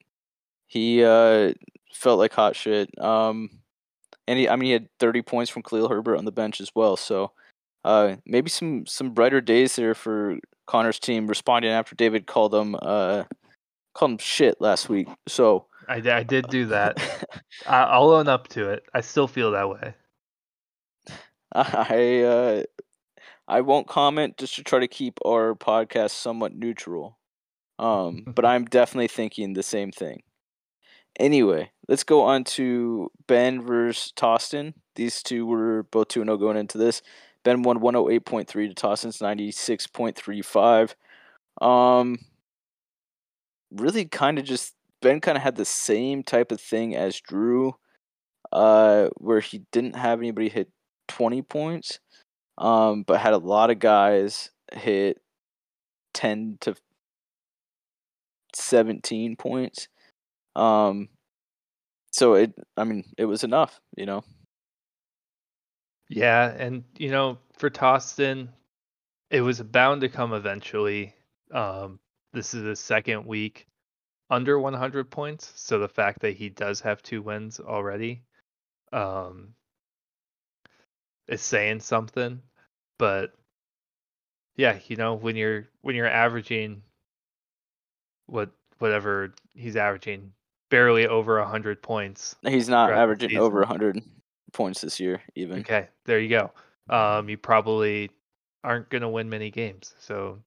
he uh felt like hot shit. Um, and he, I mean, he had 30 points from Khalil Herbert on the bench as well. So, uh, maybe some some brighter days there for Connor's team responding after David called them uh called him shit last week. So, I, I did do that. I, I'll own up to it. I still feel that way. I uh, I won't comment just to try to keep our podcast somewhat neutral. Um, but I'm definitely thinking the same thing. Anyway, let's go on to Ben versus Tostin. These two were both 2 0 going into this. Ben won 108.3 to Tostin's 96.35. Um, really kind of just, Ben kind of had the same type of thing as Drew, uh, where he didn't have anybody hit 20 points, um, but had a lot of guys hit 10 to 17 points. Um, so it, I mean, it was enough, you know. Yeah, and you know, for Tostin, it was bound to come eventually. Um, this is the second week under 100 points, so the fact that he does have two wins already, um, is saying something. But yeah, you know, when you're when you're averaging what whatever he's averaging, barely over 100 points, He's not averaging season. over 100 points this year, even. Okay, there you go. Um, you probably aren't gonna win many games. So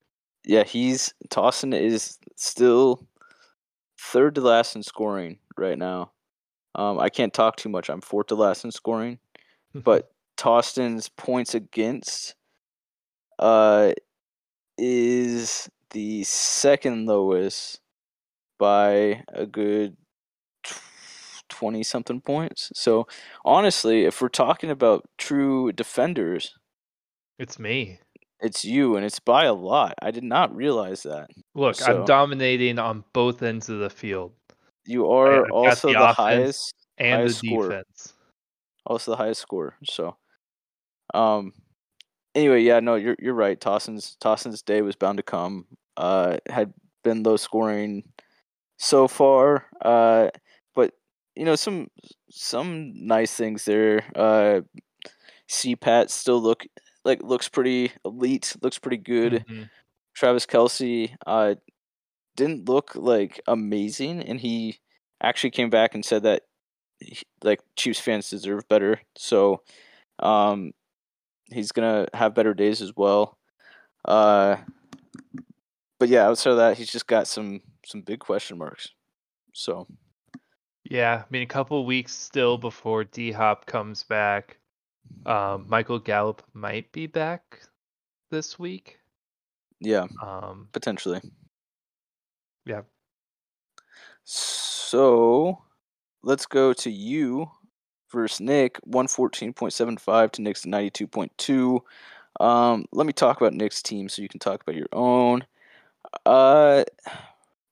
Yeah, he's Tossin is still third to last in scoring right now. Um, I can't talk too much. I'm fourth to last in scoring, but Tostin's points against uh is the second lowest by a good 20 something points. So honestly, if we're talking about true defenders, it's me. It's you and it's by a lot. I did not realize that. Look, So- I'm dominating on both ends of the field You are also the the, highest and Highest the score. defense. also the highest score. So, um, anyway, yeah, no, you're you're right. Tossin's Tossin's day was bound to come. Uh, had been low scoring so far. Uh, but you know some some nice things there. Uh, CPAT still look like looks pretty elite. Looks pretty good. Mhm. Travis Kelce uh, didn't look like amazing, and he actually came back and said that he- like Chiefs fans deserve better. So um, he's gonna have better days as well. Uh, but yeah, outside of that, he's just got some some big question marks. So Yeah, I mean a couple weeks still before D Hop comes back. Um, Michael Gallup might be back this week. yeah, Um, potentially. Yeah. So let's go to you versus Nick, one fourteen point seven five to Nick's ninety two point two. Um, let me talk about Nick's team so you can talk about your own. Uh,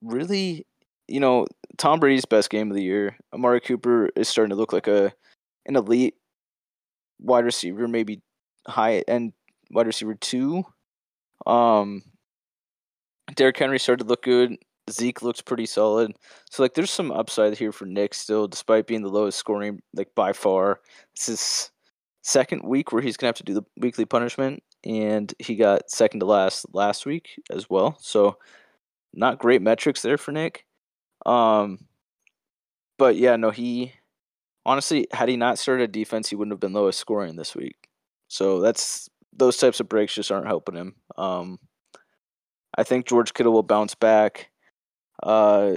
really, you know, Tom Brady's best game of the year. Amari Cooper is starting to look like a an elite wide receiver, maybe high end wide receiver two. Um, Derrick Henry started to look good. Zeke looks pretty solid. So like there's some upside here for Nick still, despite being the lowest scoring like by far. This is second week where he's gonna have to do the weekly punishment, and he got second to last last week as well. So not great metrics there for Nick. Um but yeah, no, he honestly had he not started defense, he wouldn't have been lowest scoring this week. So that's those types of breaks just aren't helping him. Um I think George Kittle will bounce back uh,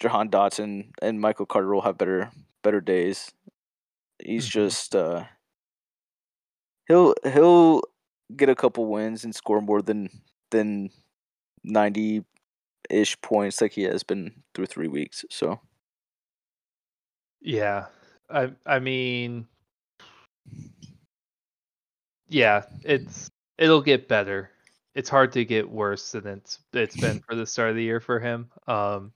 Jahan Dotson and Michael Carter will have better better days. He's Mhm. just uh, he'll he'll get a couple wins and score more than than ninety ish points like he has been through three weeks. So yeah, I I mean, yeah, it's it'll get better. it's hard to get worse than it's it's been for the start of the year for him. Um,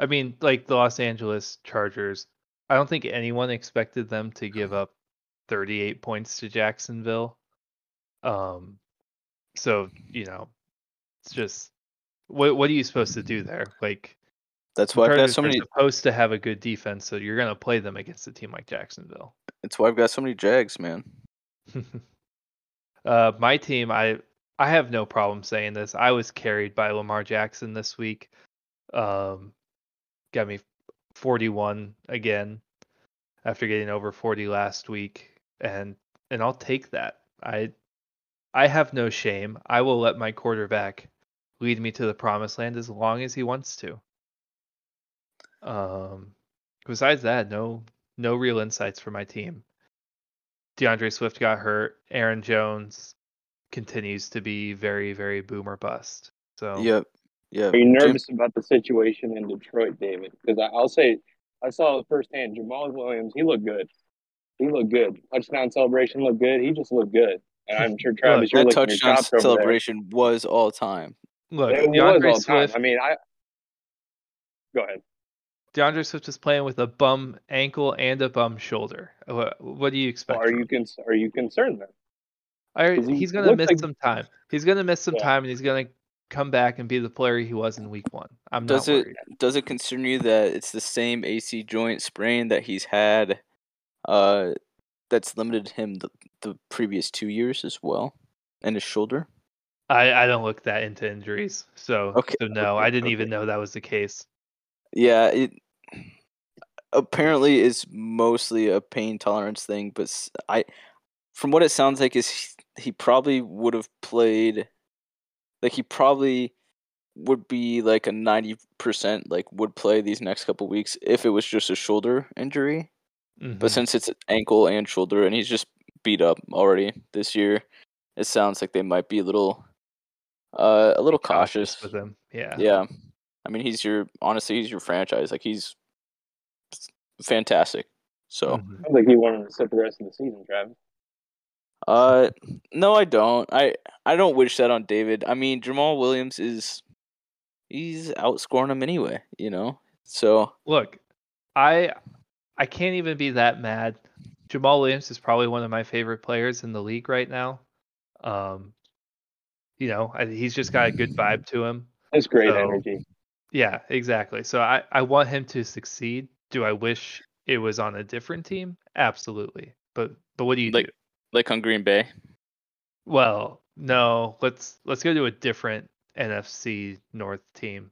I mean, like the Los Angeles Chargers, I don't think anyone expected them to give up 38 points to Jacksonville. Um, so you know, it's just what what are you supposed to do there? Like That's why I've got so many. supposed to have a good defense, so you're gonna play them against a team like Jacksonville. That's why I've got so many Jags, man. uh, my team, I I have no problem saying this. I was carried by Lamar Jackson this week. Um, got me 41 again after getting over 40 last week, and and I'll take that. I I have no shame. I will let my quarterback lead me to the promised land as long as he wants to. Um, besides that, no no real insights for my team. DeAndre Swift got hurt. Aaron Jones continues to be very, very boomer bust. So Yep. Yep. Are you Jim- nervous about the situation in Detroit, David? Because I'll say, I saw it firsthand. Jamaal Williams, he looked good. He looked good. Touchdown celebration looked good. He just looked good. And I'm sure Travis, you're that licking your touchdown chops over celebration was all time. look, there. It was DeAndre all time. Swift. I mean, I. Go ahead. DeAndre Swift is playing with a bum ankle and a bum shoulder. What, what do you expect? Are you him? cons- Are you concerned then? I, 'cause he he's gonna miss like- some time. He's gonna miss some Yeah. time, and he's gonna come back and be the player he was in week one. I'm Does not it worried. does it concern you that it's the same AC joint sprain that he's had, uh, that's limited him the, the previous two years as well, and his shoulder? I, I don't look that into injuries, so Okay, so no, okay, I didn't even know that was the case. Yeah, it apparently is mostly a pain tolerance thing, but I, from what it sounds like, is he, he probably would have played, like he probably would be like a ninety percent like would play these next couple weeks if it was just a shoulder injury. But Mhm. since it's ankle and shoulder, and he's just beat up already this year, it sounds like they might be a little, uh, a little cautious. with him, yeah. Yeah, I mean, he's your honestly, he's your franchise. Like he's fantastic. So, Mhm. Sounds like he wanted to sit the rest of the season, Travis. uh, no, I don't. I I don't wish that on David. I mean, Jamaal Williams is he's outscoring him anyway. You know, so Look, I I can't even be that mad. Jamaal Williams is probably one of my favorite players in the league right now. Um, you know, I, he's just got a good vibe to him. That's great So- energy. Yeah, exactly. So I I want him to succeed. Do I wish it was on a different team? Absolutely. But but what do you Like- do? like on Green Bay. Well, no. Let's let's go to a different NFC North team.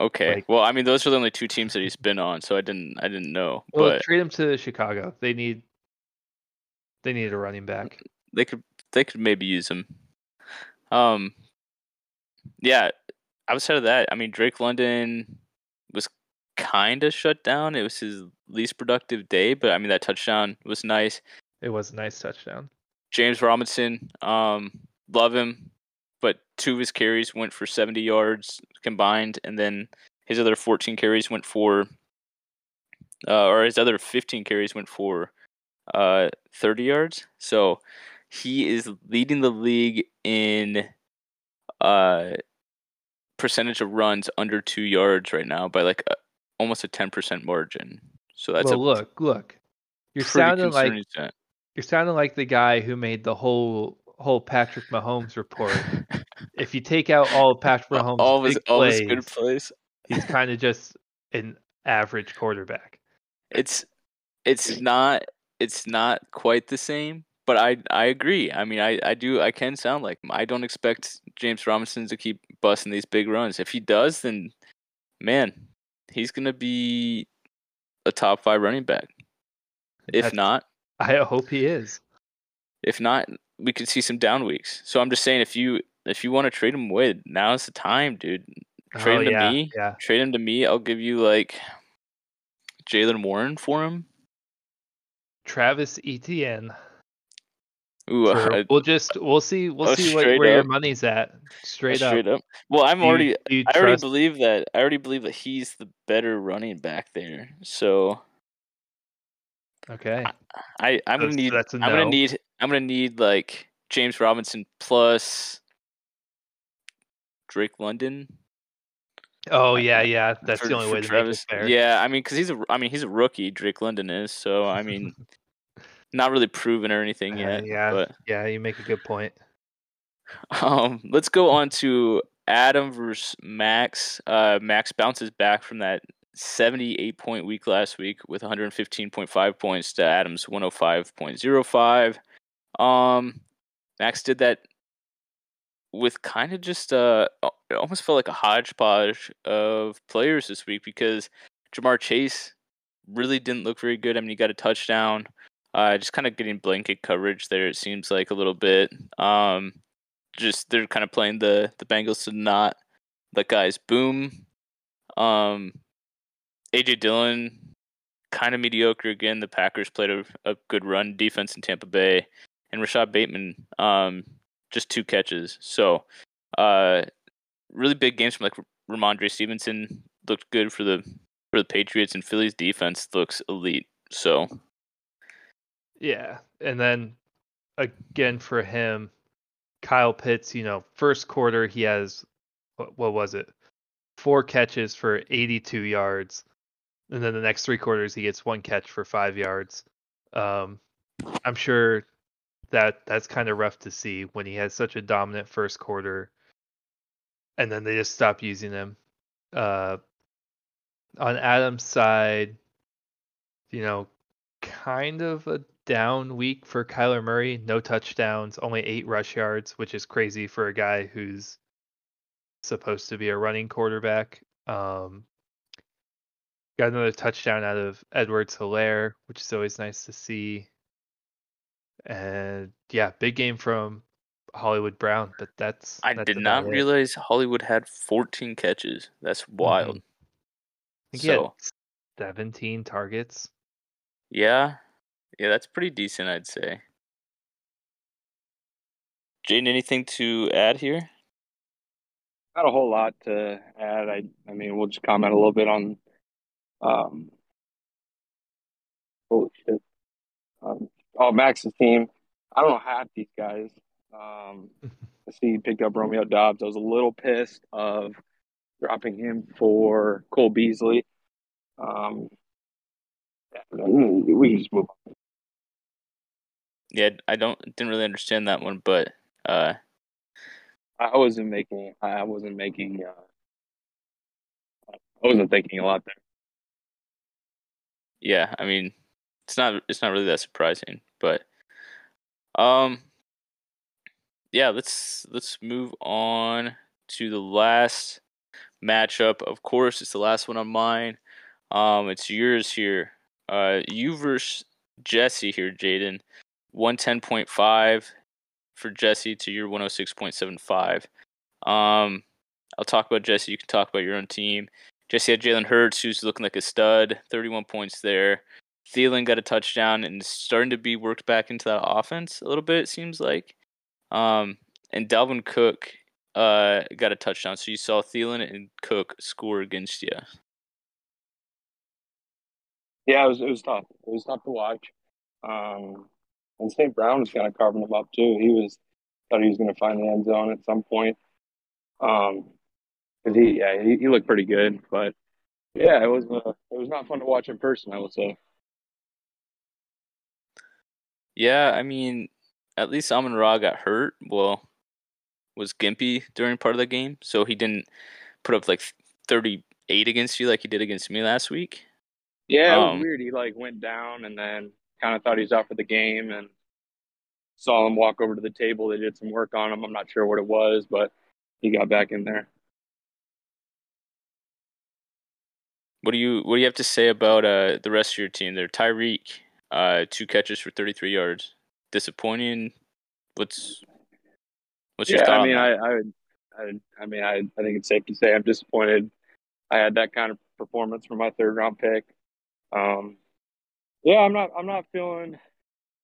Okay. Like- well, I mean, those are the only two teams that he's been on, so I didn't I didn't know, Well, but trade him to Chicago. They need they need a running back. they could they could maybe use him. Um, yeah. Outside of that, I mean, Drake London was kind of shut down. It was his least productive day, but I mean that touchdown was nice. It was a nice touchdown. James Robinson, um, love him, but two of his carries went for 70 yards combined, and then his other 14 carries went for, uh, or his other 15 carries went for, uh, 30 yards. So he is leading the league in, uh, percentage of runs under two yards right now by like a, almost a 10% margin. So that's well, a look, look. You're sounding like stat. you're sounding like the guy who made the whole whole Patrick Mahomes report. if you take out all of Patrick Mahomes' all his all plays, his good plays. he's kind of just an average quarterback. it's it's not it's not quite the same but i i agree i mean i i do i can sound like him i don't expect james robinson to keep busting these big runs if he does then man he's gonna be a top five running back if That's- not I hope he is. if not we could see some down weeks so i'm just saying if you if you want to trade him away now's the time dude oh, trade oh, him to yeah, me Yeah. trade him to me i'll give you like jaylen warren for him Travis Etienne. Ooh, for- I- we'll just we'll see we'll Oh, see what, straight where your money's at. Straight, straight up. up. Well, I'm Do you- already. you I already believe that. I already believe that he's the better running back there. So Okay. I, I'm gonna need. that's a I'm gonna need. I'm gonna need like James Robinson plus Drake London. Oh yeah, yeah. That's for- the only way to Travis. make it fair. Yeah, I mean, because he's a, I mean, he's a rookie. Drake London is, so I mean, not really proven or anything Uh, yet. yeah, But yeah. You make a good point. um, let's go on to Adam versus Max. Uh, Max bounces back from that 78 point week last week with 115.5 points to Adam's 105.05. Um, Max did that with kind of just uh, it almost felt like a hodgepodge of players this week because Ja'Marr Chase really didn't look very good. I mean, he got a touchdown. Uh, just kind of getting blanket coverage there. It seems like a little bit. Um, just they're kind of playing the the Bengals to not let guys boom. Um, AJ Dillon kind of mediocre again. The Packers played a, a good run defense in Tampa Bay, and Rashod Bateman um just two catches. So, uh, really big games from like Rhamondre Stevenson looked good for the for the Patriots, and Philly's defense looks elite. So, Yeah, and then again for him, Kyle Pitts. You know, first quarter he has what, what was it? Four catches for 82 yards, and then the next three quarters he gets one catch for five yards. Um, I'm sure that that's kind of rough to see when he has such a dominant first quarter, and then they just stop using him. Uh, on Adam's side, you know, kind of a down week for Kyler Murray. No touchdowns, only eight rush yards, which is crazy for a guy who's supposed to be a running quarterback. Um, got another touchdown out of Edwards Helaire, which is always nice to see. And yeah, big game from Hollywood Brown, but that's I that's did not it. realize Hollywood had 14 catches. That's wild. Think he had So 17 targets. yeah, yeah, that's pretty decent, I'd say. Jaden, anything to add here? Not a whole lot to add. I I mean, we'll just comment a little bit on um holy shit. Um, oh, Max's team. I don't know half these guys. Um, I see he picked up Romeo Doubs. I was a little pissed of dropping him for Cole Beasley. Um, we can just move on. Yeah, I don't didn't really understand that one, but uh, I wasn't making. I wasn't making. Uh, I wasn't thinking a lot there. yeah, I mean, it's not it's not really that surprising, but um, yeah, let's let's move on to the last matchup. Of course, it's the last one on mine. Um, it's yours here. Uh, you versus Jesse here, Jaden. One ten point five for Jesse to your one hundred six point seven five. Um, I'll talk about Jesse. You can talk about your own team. Jesse had Jalen Hurts, who's looking like a stud. Thirty-one points there. Thielen got a touchdown and starting to be worked back into that offense a little bit. It seems like. Um, and Dalvin Cook uh got a touchdown. So you saw Thielen and Cook score against you. Yeah, it was it was tough. It was tough to watch. Um, and St. Brown was kind of carving him up too. He was thought he was going to find the end zone at some point. Um, cause he yeah he, he looked pretty good, but yeah, it was uh, it was not fun to watch in person. I would say. Yeah, I mean, at least Amon Ra got hurt. Well, was gimpy during part of the game, so he didn't put up like 38 against you like he did against me last week. Yeah, it was Um, weird. He like went down and then kind of thought he was out for the game and saw him walk over to the table. They did some work on him. I'm not sure what it was, but he got back in there. What do you what do you have to say about uh the rest of your team? There, Tyreek, uh, two catches for 33 yards. Disappointing. What's what's your yeah, thought? I mean. I, I, I, I mean, I, I think it's safe to say I'm disappointed. I had that kind of performance for my third round pick. Um, yeah, I'm not, I'm not feeling,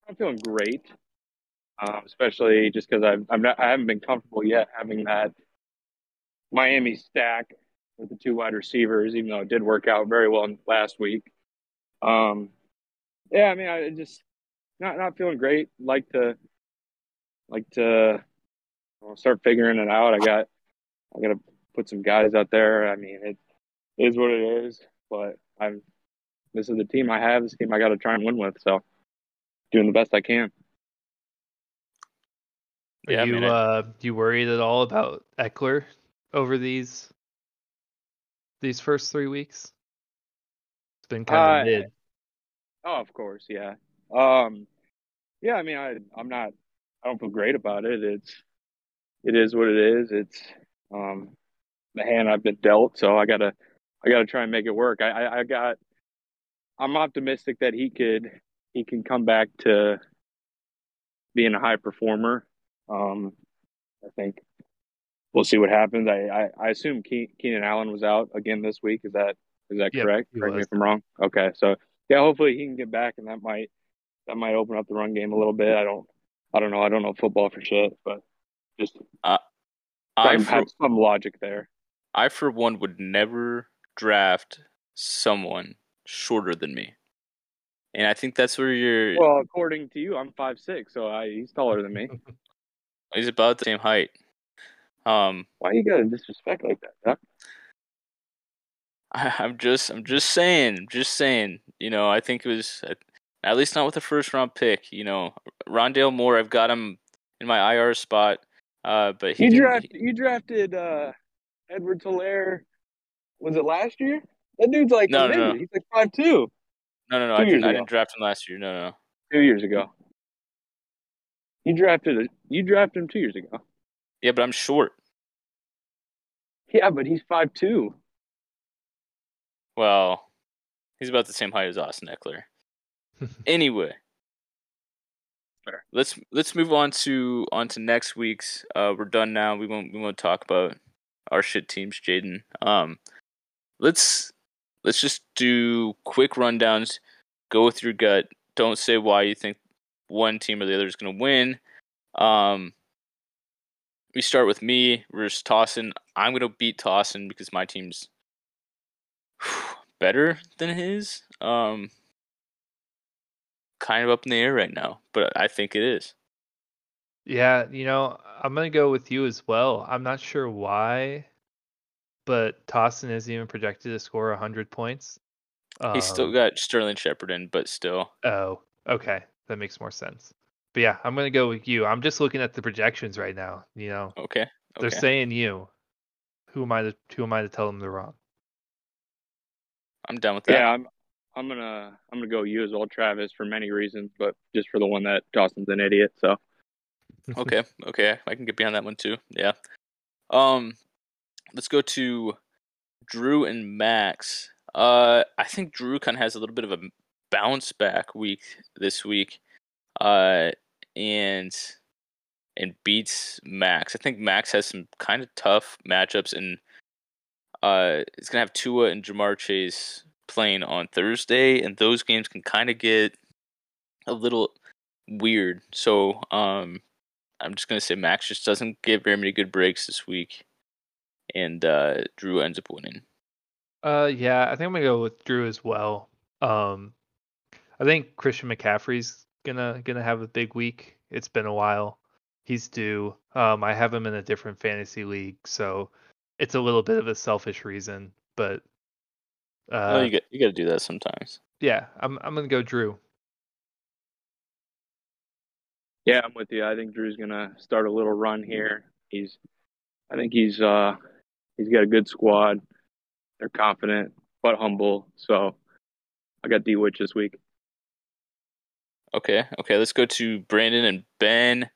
I'm feeling great. Um, especially just because I've, I'm not, I haven't been comfortable yet having that Miami stack with the two wide receivers, even though it did work out very well last week. Um, yeah, I mean, I just not, not feeling great. Like to, like to start figuring it out. I got I gotta put some guys out there. I mean, it is what it is. But I'm this is the team I have. This team I got to try and win with. So doing the best I can. Are Yeah, you man, I- uh you worried at all about Ekeler over these these first three weeks? It's been kind Uh, of mid. Oh, of course, yeah. Um, yeah. I mean, I I'm not. I don't feel great about it. It's it is what it is. It's um the hand I've been dealt. So I gotta I gotta try and make it work. I I, I got. I'm optimistic that he could he can come back to being a high performer. Um, I think we'll see what happens. I I, I assume Ke- Keenan Allen was out again this week. Is that is that Yep, correct? he Correct me if I'm wrong. Okay, so yeah, hopefully he can get back, and that might that might open up the run game a little bit. I don't I don't know. I don't know football for shit, but just I for have some logic there. I for one would never draft someone shorter than me, and I think that's where you're. Well, according to you, I'm five six, so I, he's taller than me. he's about the same height. Um, Why you gotta disrespect like that? Doc? I, I'm just, I'm just saying, I'm just saying. You know, I think it was uh, at least not with the first round pick. You know, Rondale Moore, I've got him in my IR spot. Uh, but he You didn't- drafted you drafted uh, Edward Helaire. Was it last year? That dude's like No, no, no. He's like five two. no, no, no. two I didn't, I didn't draft him last year. No, no, no. Two years ago. You drafted a, you drafted him two years ago. Yeah, but I'm short. Yeah, but he's five two. Well, he's about the same height as Austin Ekeler. anyway, Fair. let's let's move on to on to next week's. Uh, we're done now. We won't we won't talk about our shit teams, Jaden. Um, let's let's just do quick rundowns. Go with your gut. Don't say why you think one team or the other is going to win. Um, we start with me versus Tossin. I'm going to beat Tossin because my team's better than his. Um, kind of up in the air right now, but I think it is. Yeah, you know, I'm gonna go with you as well. I'm not sure why, but Tossin isn't even projected to score 100 points. He's still Um, got Sterling Shepard in, but still. Oh, okay, that makes more sense. But yeah, I'm gonna go with you. I'm just looking at the projections right now. You know, Okay. they're saying you. Who am I to who am I to tell them they're wrong? I'm done with that. Yeah, I'm I'm gonna I'm gonna go you as well, Travis, for many reasons, but just for the one that Dawson's an idiot. So Okay. Okay. I can get behind that one too. Yeah. Um, let's go to Drew and Max. Uh, I think Drew kind of has a little bit of a bounce back week this week. Uh, and and beats Max. I think Max has some kind of tough matchups, and uh, it's gonna have Tua and Ja'Marr Chase playing on Thursday, and those games can kind of get a little weird. So, um, I'm just gonna say Max just doesn't get very many good breaks this week, and uh, Drew ends up winning. Uh, yeah, I think I'm gonna go with Drew as well. Um, I think Christian McCaffrey's gonna gonna have a big week. It's been a while. He's due. Um, I have him in a different fantasy league, so it's a little bit of a selfish reason, but uh, oh, you got you got to do that sometimes. yeah, I'm I'm gonna go Drew. yeah, I'm with you. I think Drew's gonna start a little run here. He's I think he's uh he's got a good squad. They're confident but humble. So I got D Witch this week. Okay, okay, let's go to Brandon and Ben.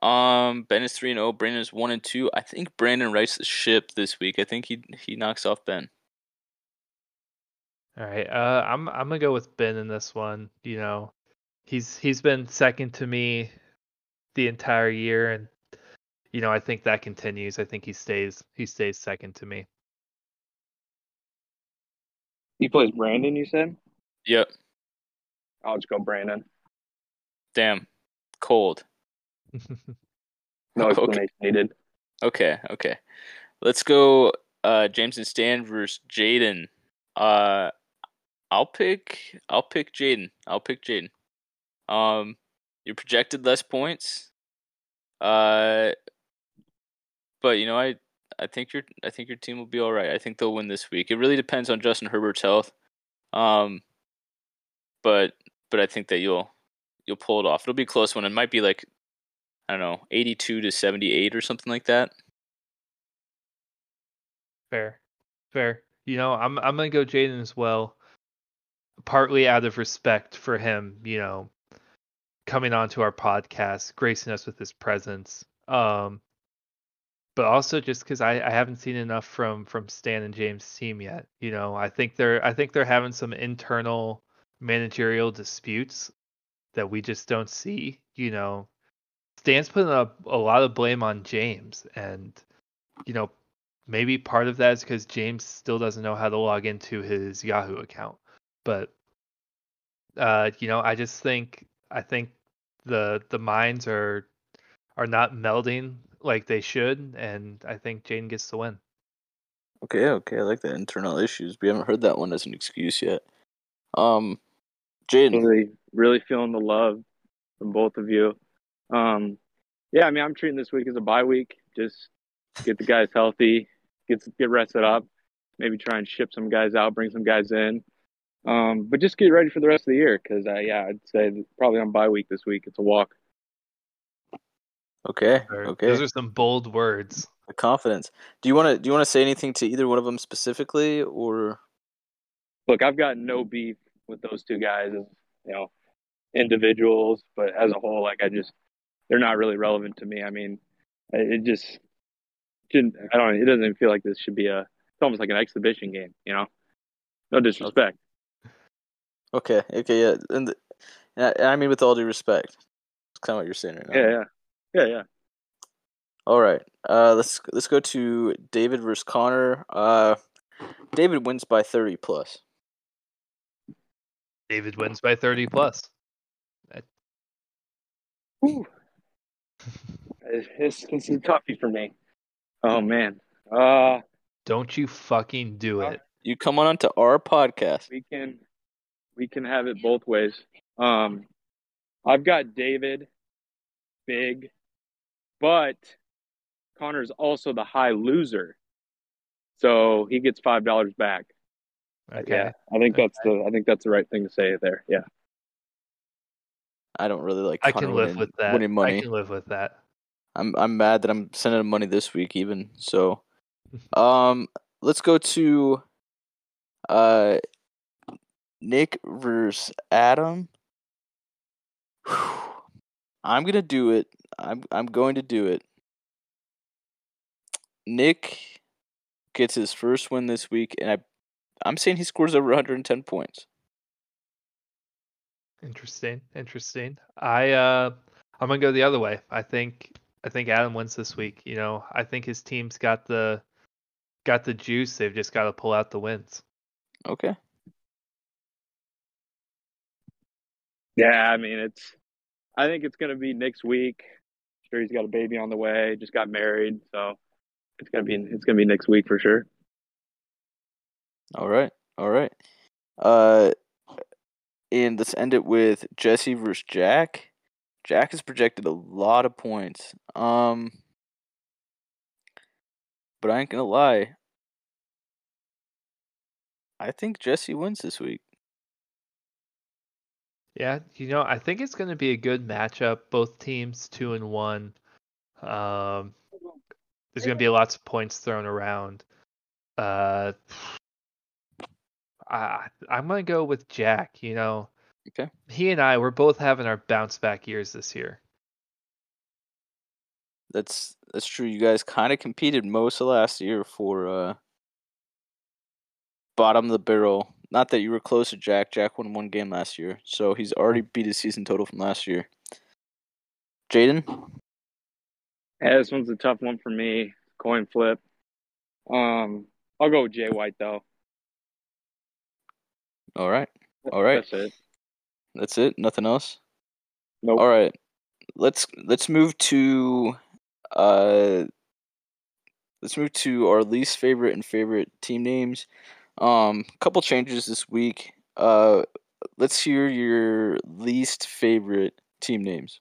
Um, Ben is three and zero. Brandon is one and two. I think Brandon writes the ship this week. I think he he knocks off Ben. All right. Uh, I'm I'm gonna go with Ben in this one. You know, he's he's been second to me the entire year, and you know I think that continues. I think he stays he stays second to me. He plays Brandon, you said? Yep. I'll just go Brandon. Damn. Cold. No Okay. explanation needed. Okay, okay. Let's go uh James and Stan versus Jaden. Uh I'll pick I'll pick Jaden. I'll pick Jaden. Um you projected less points. Uh but you know I I think your I think your team will be all right. I think they'll win this week. It really depends on Justin Herbert's health. Um, but but I think that you'll you'll pull it off. It'll be a close one. It might be like I don't know, 82 to 78 or something like that. Fair. Fair. You know, I'm I'm to go Jaden as well. Partly out of respect for him, you know, coming onto our podcast, gracing us with his presence. Um but also just because I, I haven't seen enough from from Stan and James' team yet. You know, I think they're I think they're having some internal managerial disputes that we just don't see. You know, Stan's putting a, a lot of blame on James, and you know, maybe part of that is because James still doesn't know how to log into his Yahoo account. But uh, you know, I just think I think the the minds are are not melding like they should, and I think Jaden gets the win. Okay, okay, I like that internal issues. We haven't heard that one as an excuse yet. Um, Jaden, Really, really feeling the love from both of you. Um, yeah, I mean, I'm treating this week as a bye week. Just get the guys healthy, get get rested up, maybe try and ship some guys out, bring some guys in. Um, but just get ready for the rest of the year because, uh, yeah, I'd say probably on bye week this week. It's a walk. Okay, Or- okay, Those are some bold words. The confidence. Do you want to do you want to say anything to either one of them specifically, or Look, I've got no beef with those two guys as you know individuals, but as a whole, like I just they're not really relevant to me. I mean, it just shouldn't. I don't. It doesn't even feel like this should be a. It's almost like an exhibition game, you know. No disrespect. okay, okay, yeah, and, the, and I, and I mean with all due respect, it's kind of what you're saying right now. Yeah, yeah, yeah, yeah. All right, uh, let's let's go to David versus Connor. Uh, David wins by thirty plus. David wins by 30 plus. Whew. This this is toughy for me. Oh man. Uh Don't you fucking do it. You come on to our podcast. we can we can have it both ways. Um I've got David big, but Connor's also the high loser. So he gets five dollars back. Okay. Yeah. I think that's the I think that's the right thing to say there. Yeah. I don't really like. I can live winning, with that. Winning money. I can live with that. I'm I'm mad that I'm sending him money this week even. So, um, let's go to, uh, Nick versus Adam. I'm gonna do it. I'm I'm going to do it. Nick gets his first win this week, and I, I'm saying he scores over 110 points. Interesting. Interesting. I uh I'm gonna go the other way. I think I think Adam wins this week. You know, I think his team's got the got the juice. They've just got to pull out the wins. Okay. Yeah, I mean it's I think it's gonna be next week. Sure he's got a baby on the way, just got married, so it's gonna be it's gonna be next week for sure. All right. All right. Uh, and let's end it with Jesse versus Jack. Jack has projected a lot of points. Um, but I ain't gonna lie. I think Jesse wins this week. Yeah, you know, I think it's going to be a good matchup. Both teams two and one. Um, there's going to be lots of points thrown around. Uh, I I'm going to go with Jack. You know, Okay. he and I we're both having our bounce back years this year. That's that's true. You guys kind of competed most of last year for uh bottom of the barrel. Not that you were close to Jack. Jack won one game last year, so he's already beat his season total from last year. Jaden, Yeah, this one's a tough one for me. Coin flip. Um I'll go with Jay White though. all right, all right. That's it. That's it. Nothing else. Nope. All right. Let's let's move to uh let's move to our least favorite and favorite team names. Um couple changes this week. Uh let's hear your least favorite team names.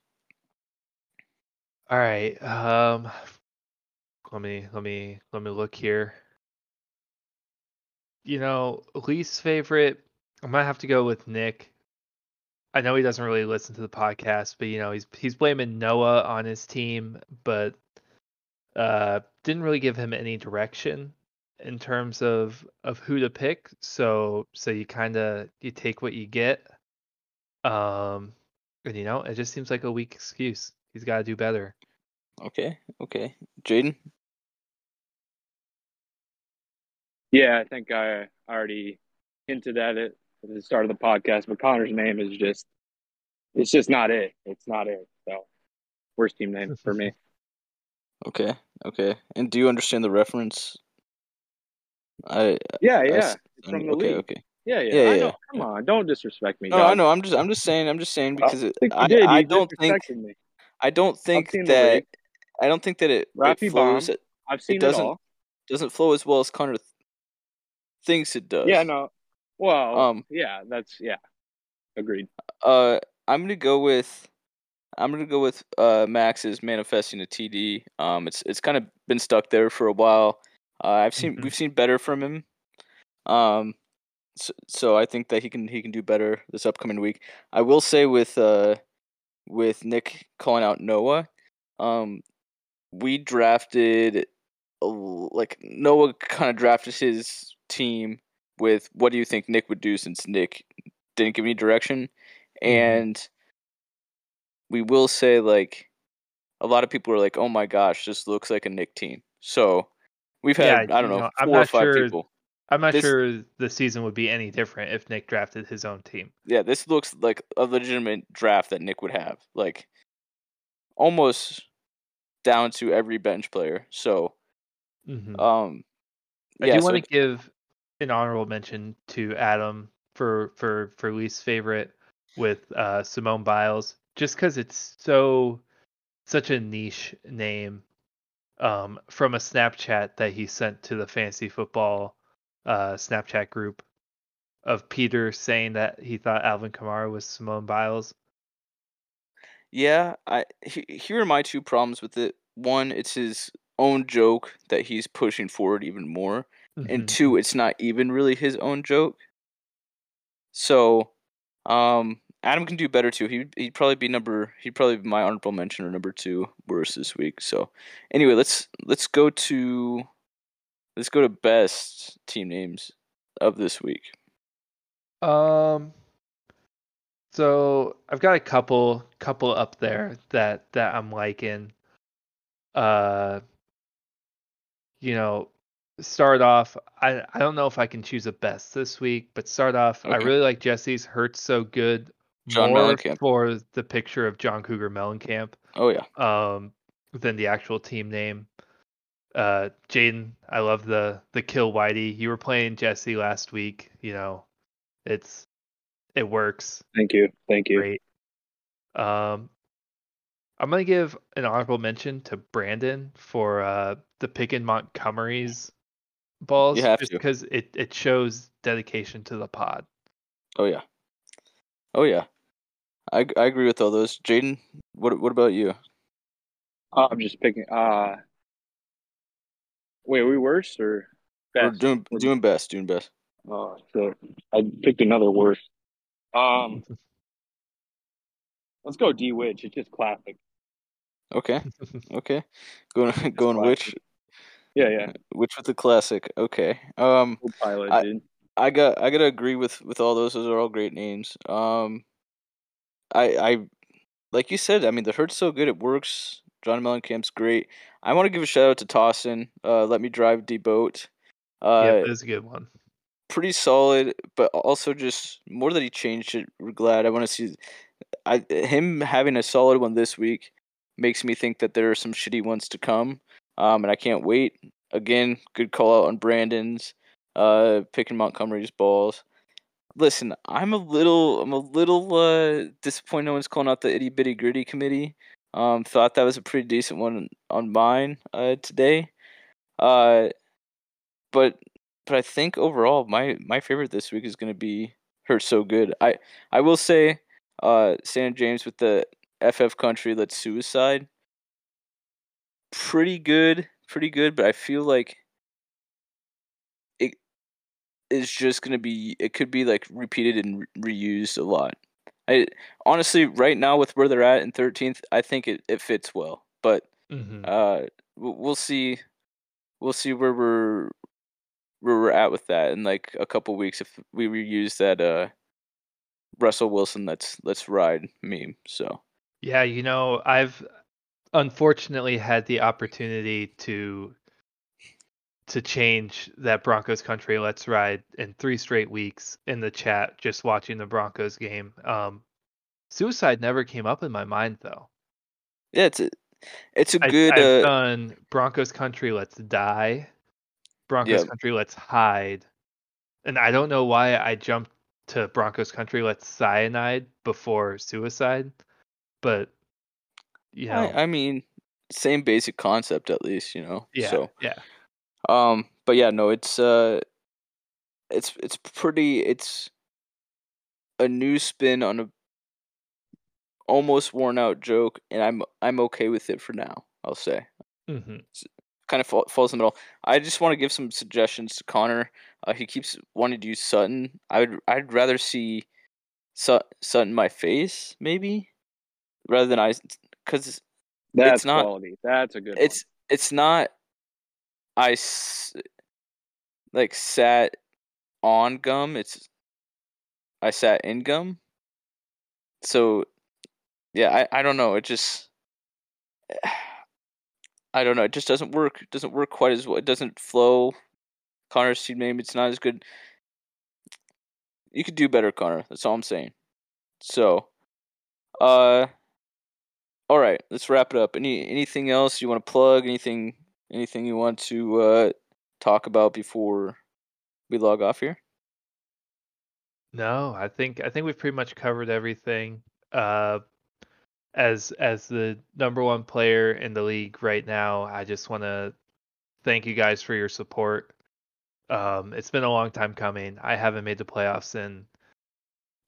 All right. Um, Let me let me let me look here. You know, least favorite. I might have to go with Nick. I know he doesn't really listen to the podcast, but you know he's he's blaming Noah on his team, but uh, didn't really give him any direction in terms of of who to pick. So so you kind of you take what you get. Um, and you know it just seems like a weak excuse. He's got to do better. Okay, okay. Jaden? Yeah, I think I already hinted at it at the start of the podcast, but Connor's name is just it's just not it. It's not it. So worst team name for me. Okay, okay. And do you understand the reference? I Yeah, I yeah. It's from okay, league. okay. Yeah, yeah. Yeah, I yeah. Come on, don't disrespect me. No, dog. I know. I'm just I'm just saying I'm just saying because it, think you I did. I You don't think me. I don't think that. I don't think that it, it flows Bomb. it I've seen it, doesn't- all. doesn't flow as well as Connor th- thinks it does. Yeah, no. Well, Um, yeah, that's yeah. Agreed. Uh, I'm gonna go with I'm gonna go with uh Max's manifesting a TD. Um, it's it's kind of been stuck there for a while. Uh, I've seen Mhm. we've seen better from him. Um, so, so I think that he can he can do better this upcoming week. I will say with uh with Nick calling out Noah, um, we drafted like Noah kind of drafted his team with what do you think Nick would do since Nick didn't give any direction, and we will say like a lot of people are like, oh my gosh, this looks like a Nick team. So we've had Yeah, I don't know, know, I'm four or not five sure- people. I'm not This- sure the season would be any different if Nick drafted his own team. Yeah, this looks like a legitimate draft that Nick would have, like almost down to every bench player. So hmm um, I yeah, do so want to give an honorable mention to Adam for for for least favorite with uh, Simone Biles, just because it's so such a niche name um, from a Snapchat that he sent to the fantasy football uh, Snapchat group of Peter saying that he thought Alvin Kamara was Simone Biles. Yeah, I he, here are my two problems with it. One, it's his own joke that he's pushing forward even more, and Mhm. two, it's not even really his own joke. So, um, Adam can do better too. He he'd probably be number he'd probably be my honorable mention or number two worst this week. So, anyway, let's let's go to let's go to best team names of this week. Um. So I've got a couple couple up there that that I'm liking. Uh. You know, start off. I I don't know if I can choose a best this week, but start off. I really like Jesse's "Hurts So Good" John more Mellencamp. for the picture of John Cougar Mellencamp Oh yeah, um than the actual team name. Uh, Jaden, I love the the kill Whitey. You were playing Jesse last week. You know, it's it works Thank you. Thank you. great. Um, I'm gonna give an honorable mention to Brandon for uh the pick in Montgomery's balls, You have just to. because it it shows dedication to the pod. oh yeah, oh yeah. I I agree with all those. Jaden, what what about you? Uh, I'm just picking. Uh, wait, are we worse or We're doing We're- doing best, doing best. Oh, so I picked another worse. Um, let's go D Witch. It's just classic. Okay, okay. Going going which Yeah, yeah. which with the classic. Okay. Um, pilot, I- dude. I got I gotta agree with with all those. Those are all great names. Um, I I like you said. I mean, the hurt's so good it works. John Mellencamp's great. I want to give a shout out to Tossin. Uh, let me drive D boat. Uh, yeah, that's a good one. pretty solid, but also just more that he changed it. We're glad. I want to see I him having a solid one this week makes me think that there are some shitty ones to come. Um, and I can't wait. Again, good call out on Brandon's uh picking Montgomery's balls. Listen, I'm a little I'm a little uh disappointed no one's calling out the itty bitty gritty committee. Um, thought that was a pretty decent one on mine uh today. Uh, but but I think overall my my favorite this week is gonna be her So Good. I I will say, uh, San James with the FF Country Let's Suicide. Pretty good pretty good, but I feel like is just gonna be. It could be like repeated and re- reused a lot. I honestly, right now with where they're at in 13th, I think it, it fits well. But hmm uh, we'll see. We'll see where we're where we're at with that in like a couple weeks if we reuse that uh Russell Wilson let's let's ride meme. So Yeah, you know, I've unfortunately had the opportunity to to change that Broncos country let's ride in three straight weeks in the chat just watching the Broncos game. Um suicide never came up in my mind though. yeah, it's a it's a I, good I've uh, done Broncos country let's die, Broncos Yeah. country let's hide. And I don't know why I jumped to Broncos country let's cyanide before suicide, but you know, I, I mean same basic concept at least, you know. yeah, So yeah. Um but yeah, no, it's uh it's it's pretty it's a new spin on a almost worn out joke and I'm I'm okay with it for now, I'll say. Mm-hmm. kind of fall, falls in the middle. I just want to give some suggestions to Connor. Uh, he keeps wanting to use Sutton. I would I'd rather see Sut, Sutton my face maybe rather than I because That's not- quality. That's a good it's it's not I s- like sat on gum. It's I sat in gum. So yeah, I I don't know. It just I don't know. It just doesn't work. It doesn't work quite as well. It doesn't flow. Connor's seed name. It's not as good. You could do better, Connor. That's all I'm saying. So, uh, all right. Let's wrap it up. Any anything else you want to plug? Anything anything you want to uh talk about before we log off here? No, I think I think we've pretty much covered everything. Uh, as as the number one player in the league right now, I just want to thank you guys for your support. Um, it's been a long time coming. I haven't made the playoffs in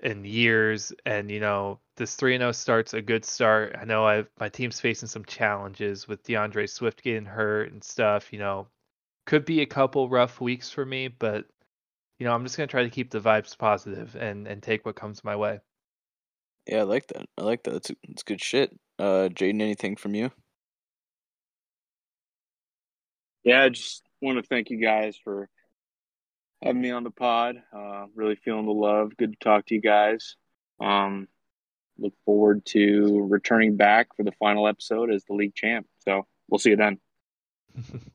in years, and you know this three and zero start's a good start. I know I my team's facing some challenges with D'Andre Swift getting hurt and stuff. You know, could be a couple rough weeks for me, but you know, I'm just gonna try to keep the vibes positive and and take what comes my way. Yeah, I like that. I like that. That's that's good shit. Uh, Jaden, anything from you? Yeah, I just want to thank you guys for having me on the pod. Uh, really feeling the love. Good to talk to you guys. Um, look forward to returning back for the final episode as the league champ. So we'll see you then.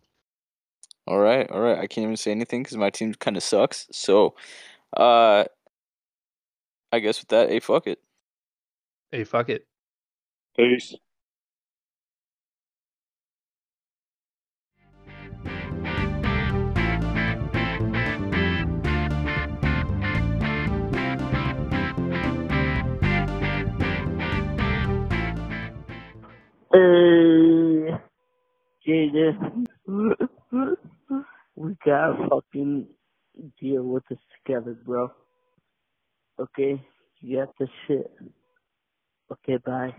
All right, all right. I can't even say anything because my team kind of sucks. So, uh, I guess with that, hey, fuck it. hey, fuck it. Peace. Uh, hey, Jaden, we gotta fucking deal with this together, bro. Okay, you got this shit. Okay, bye.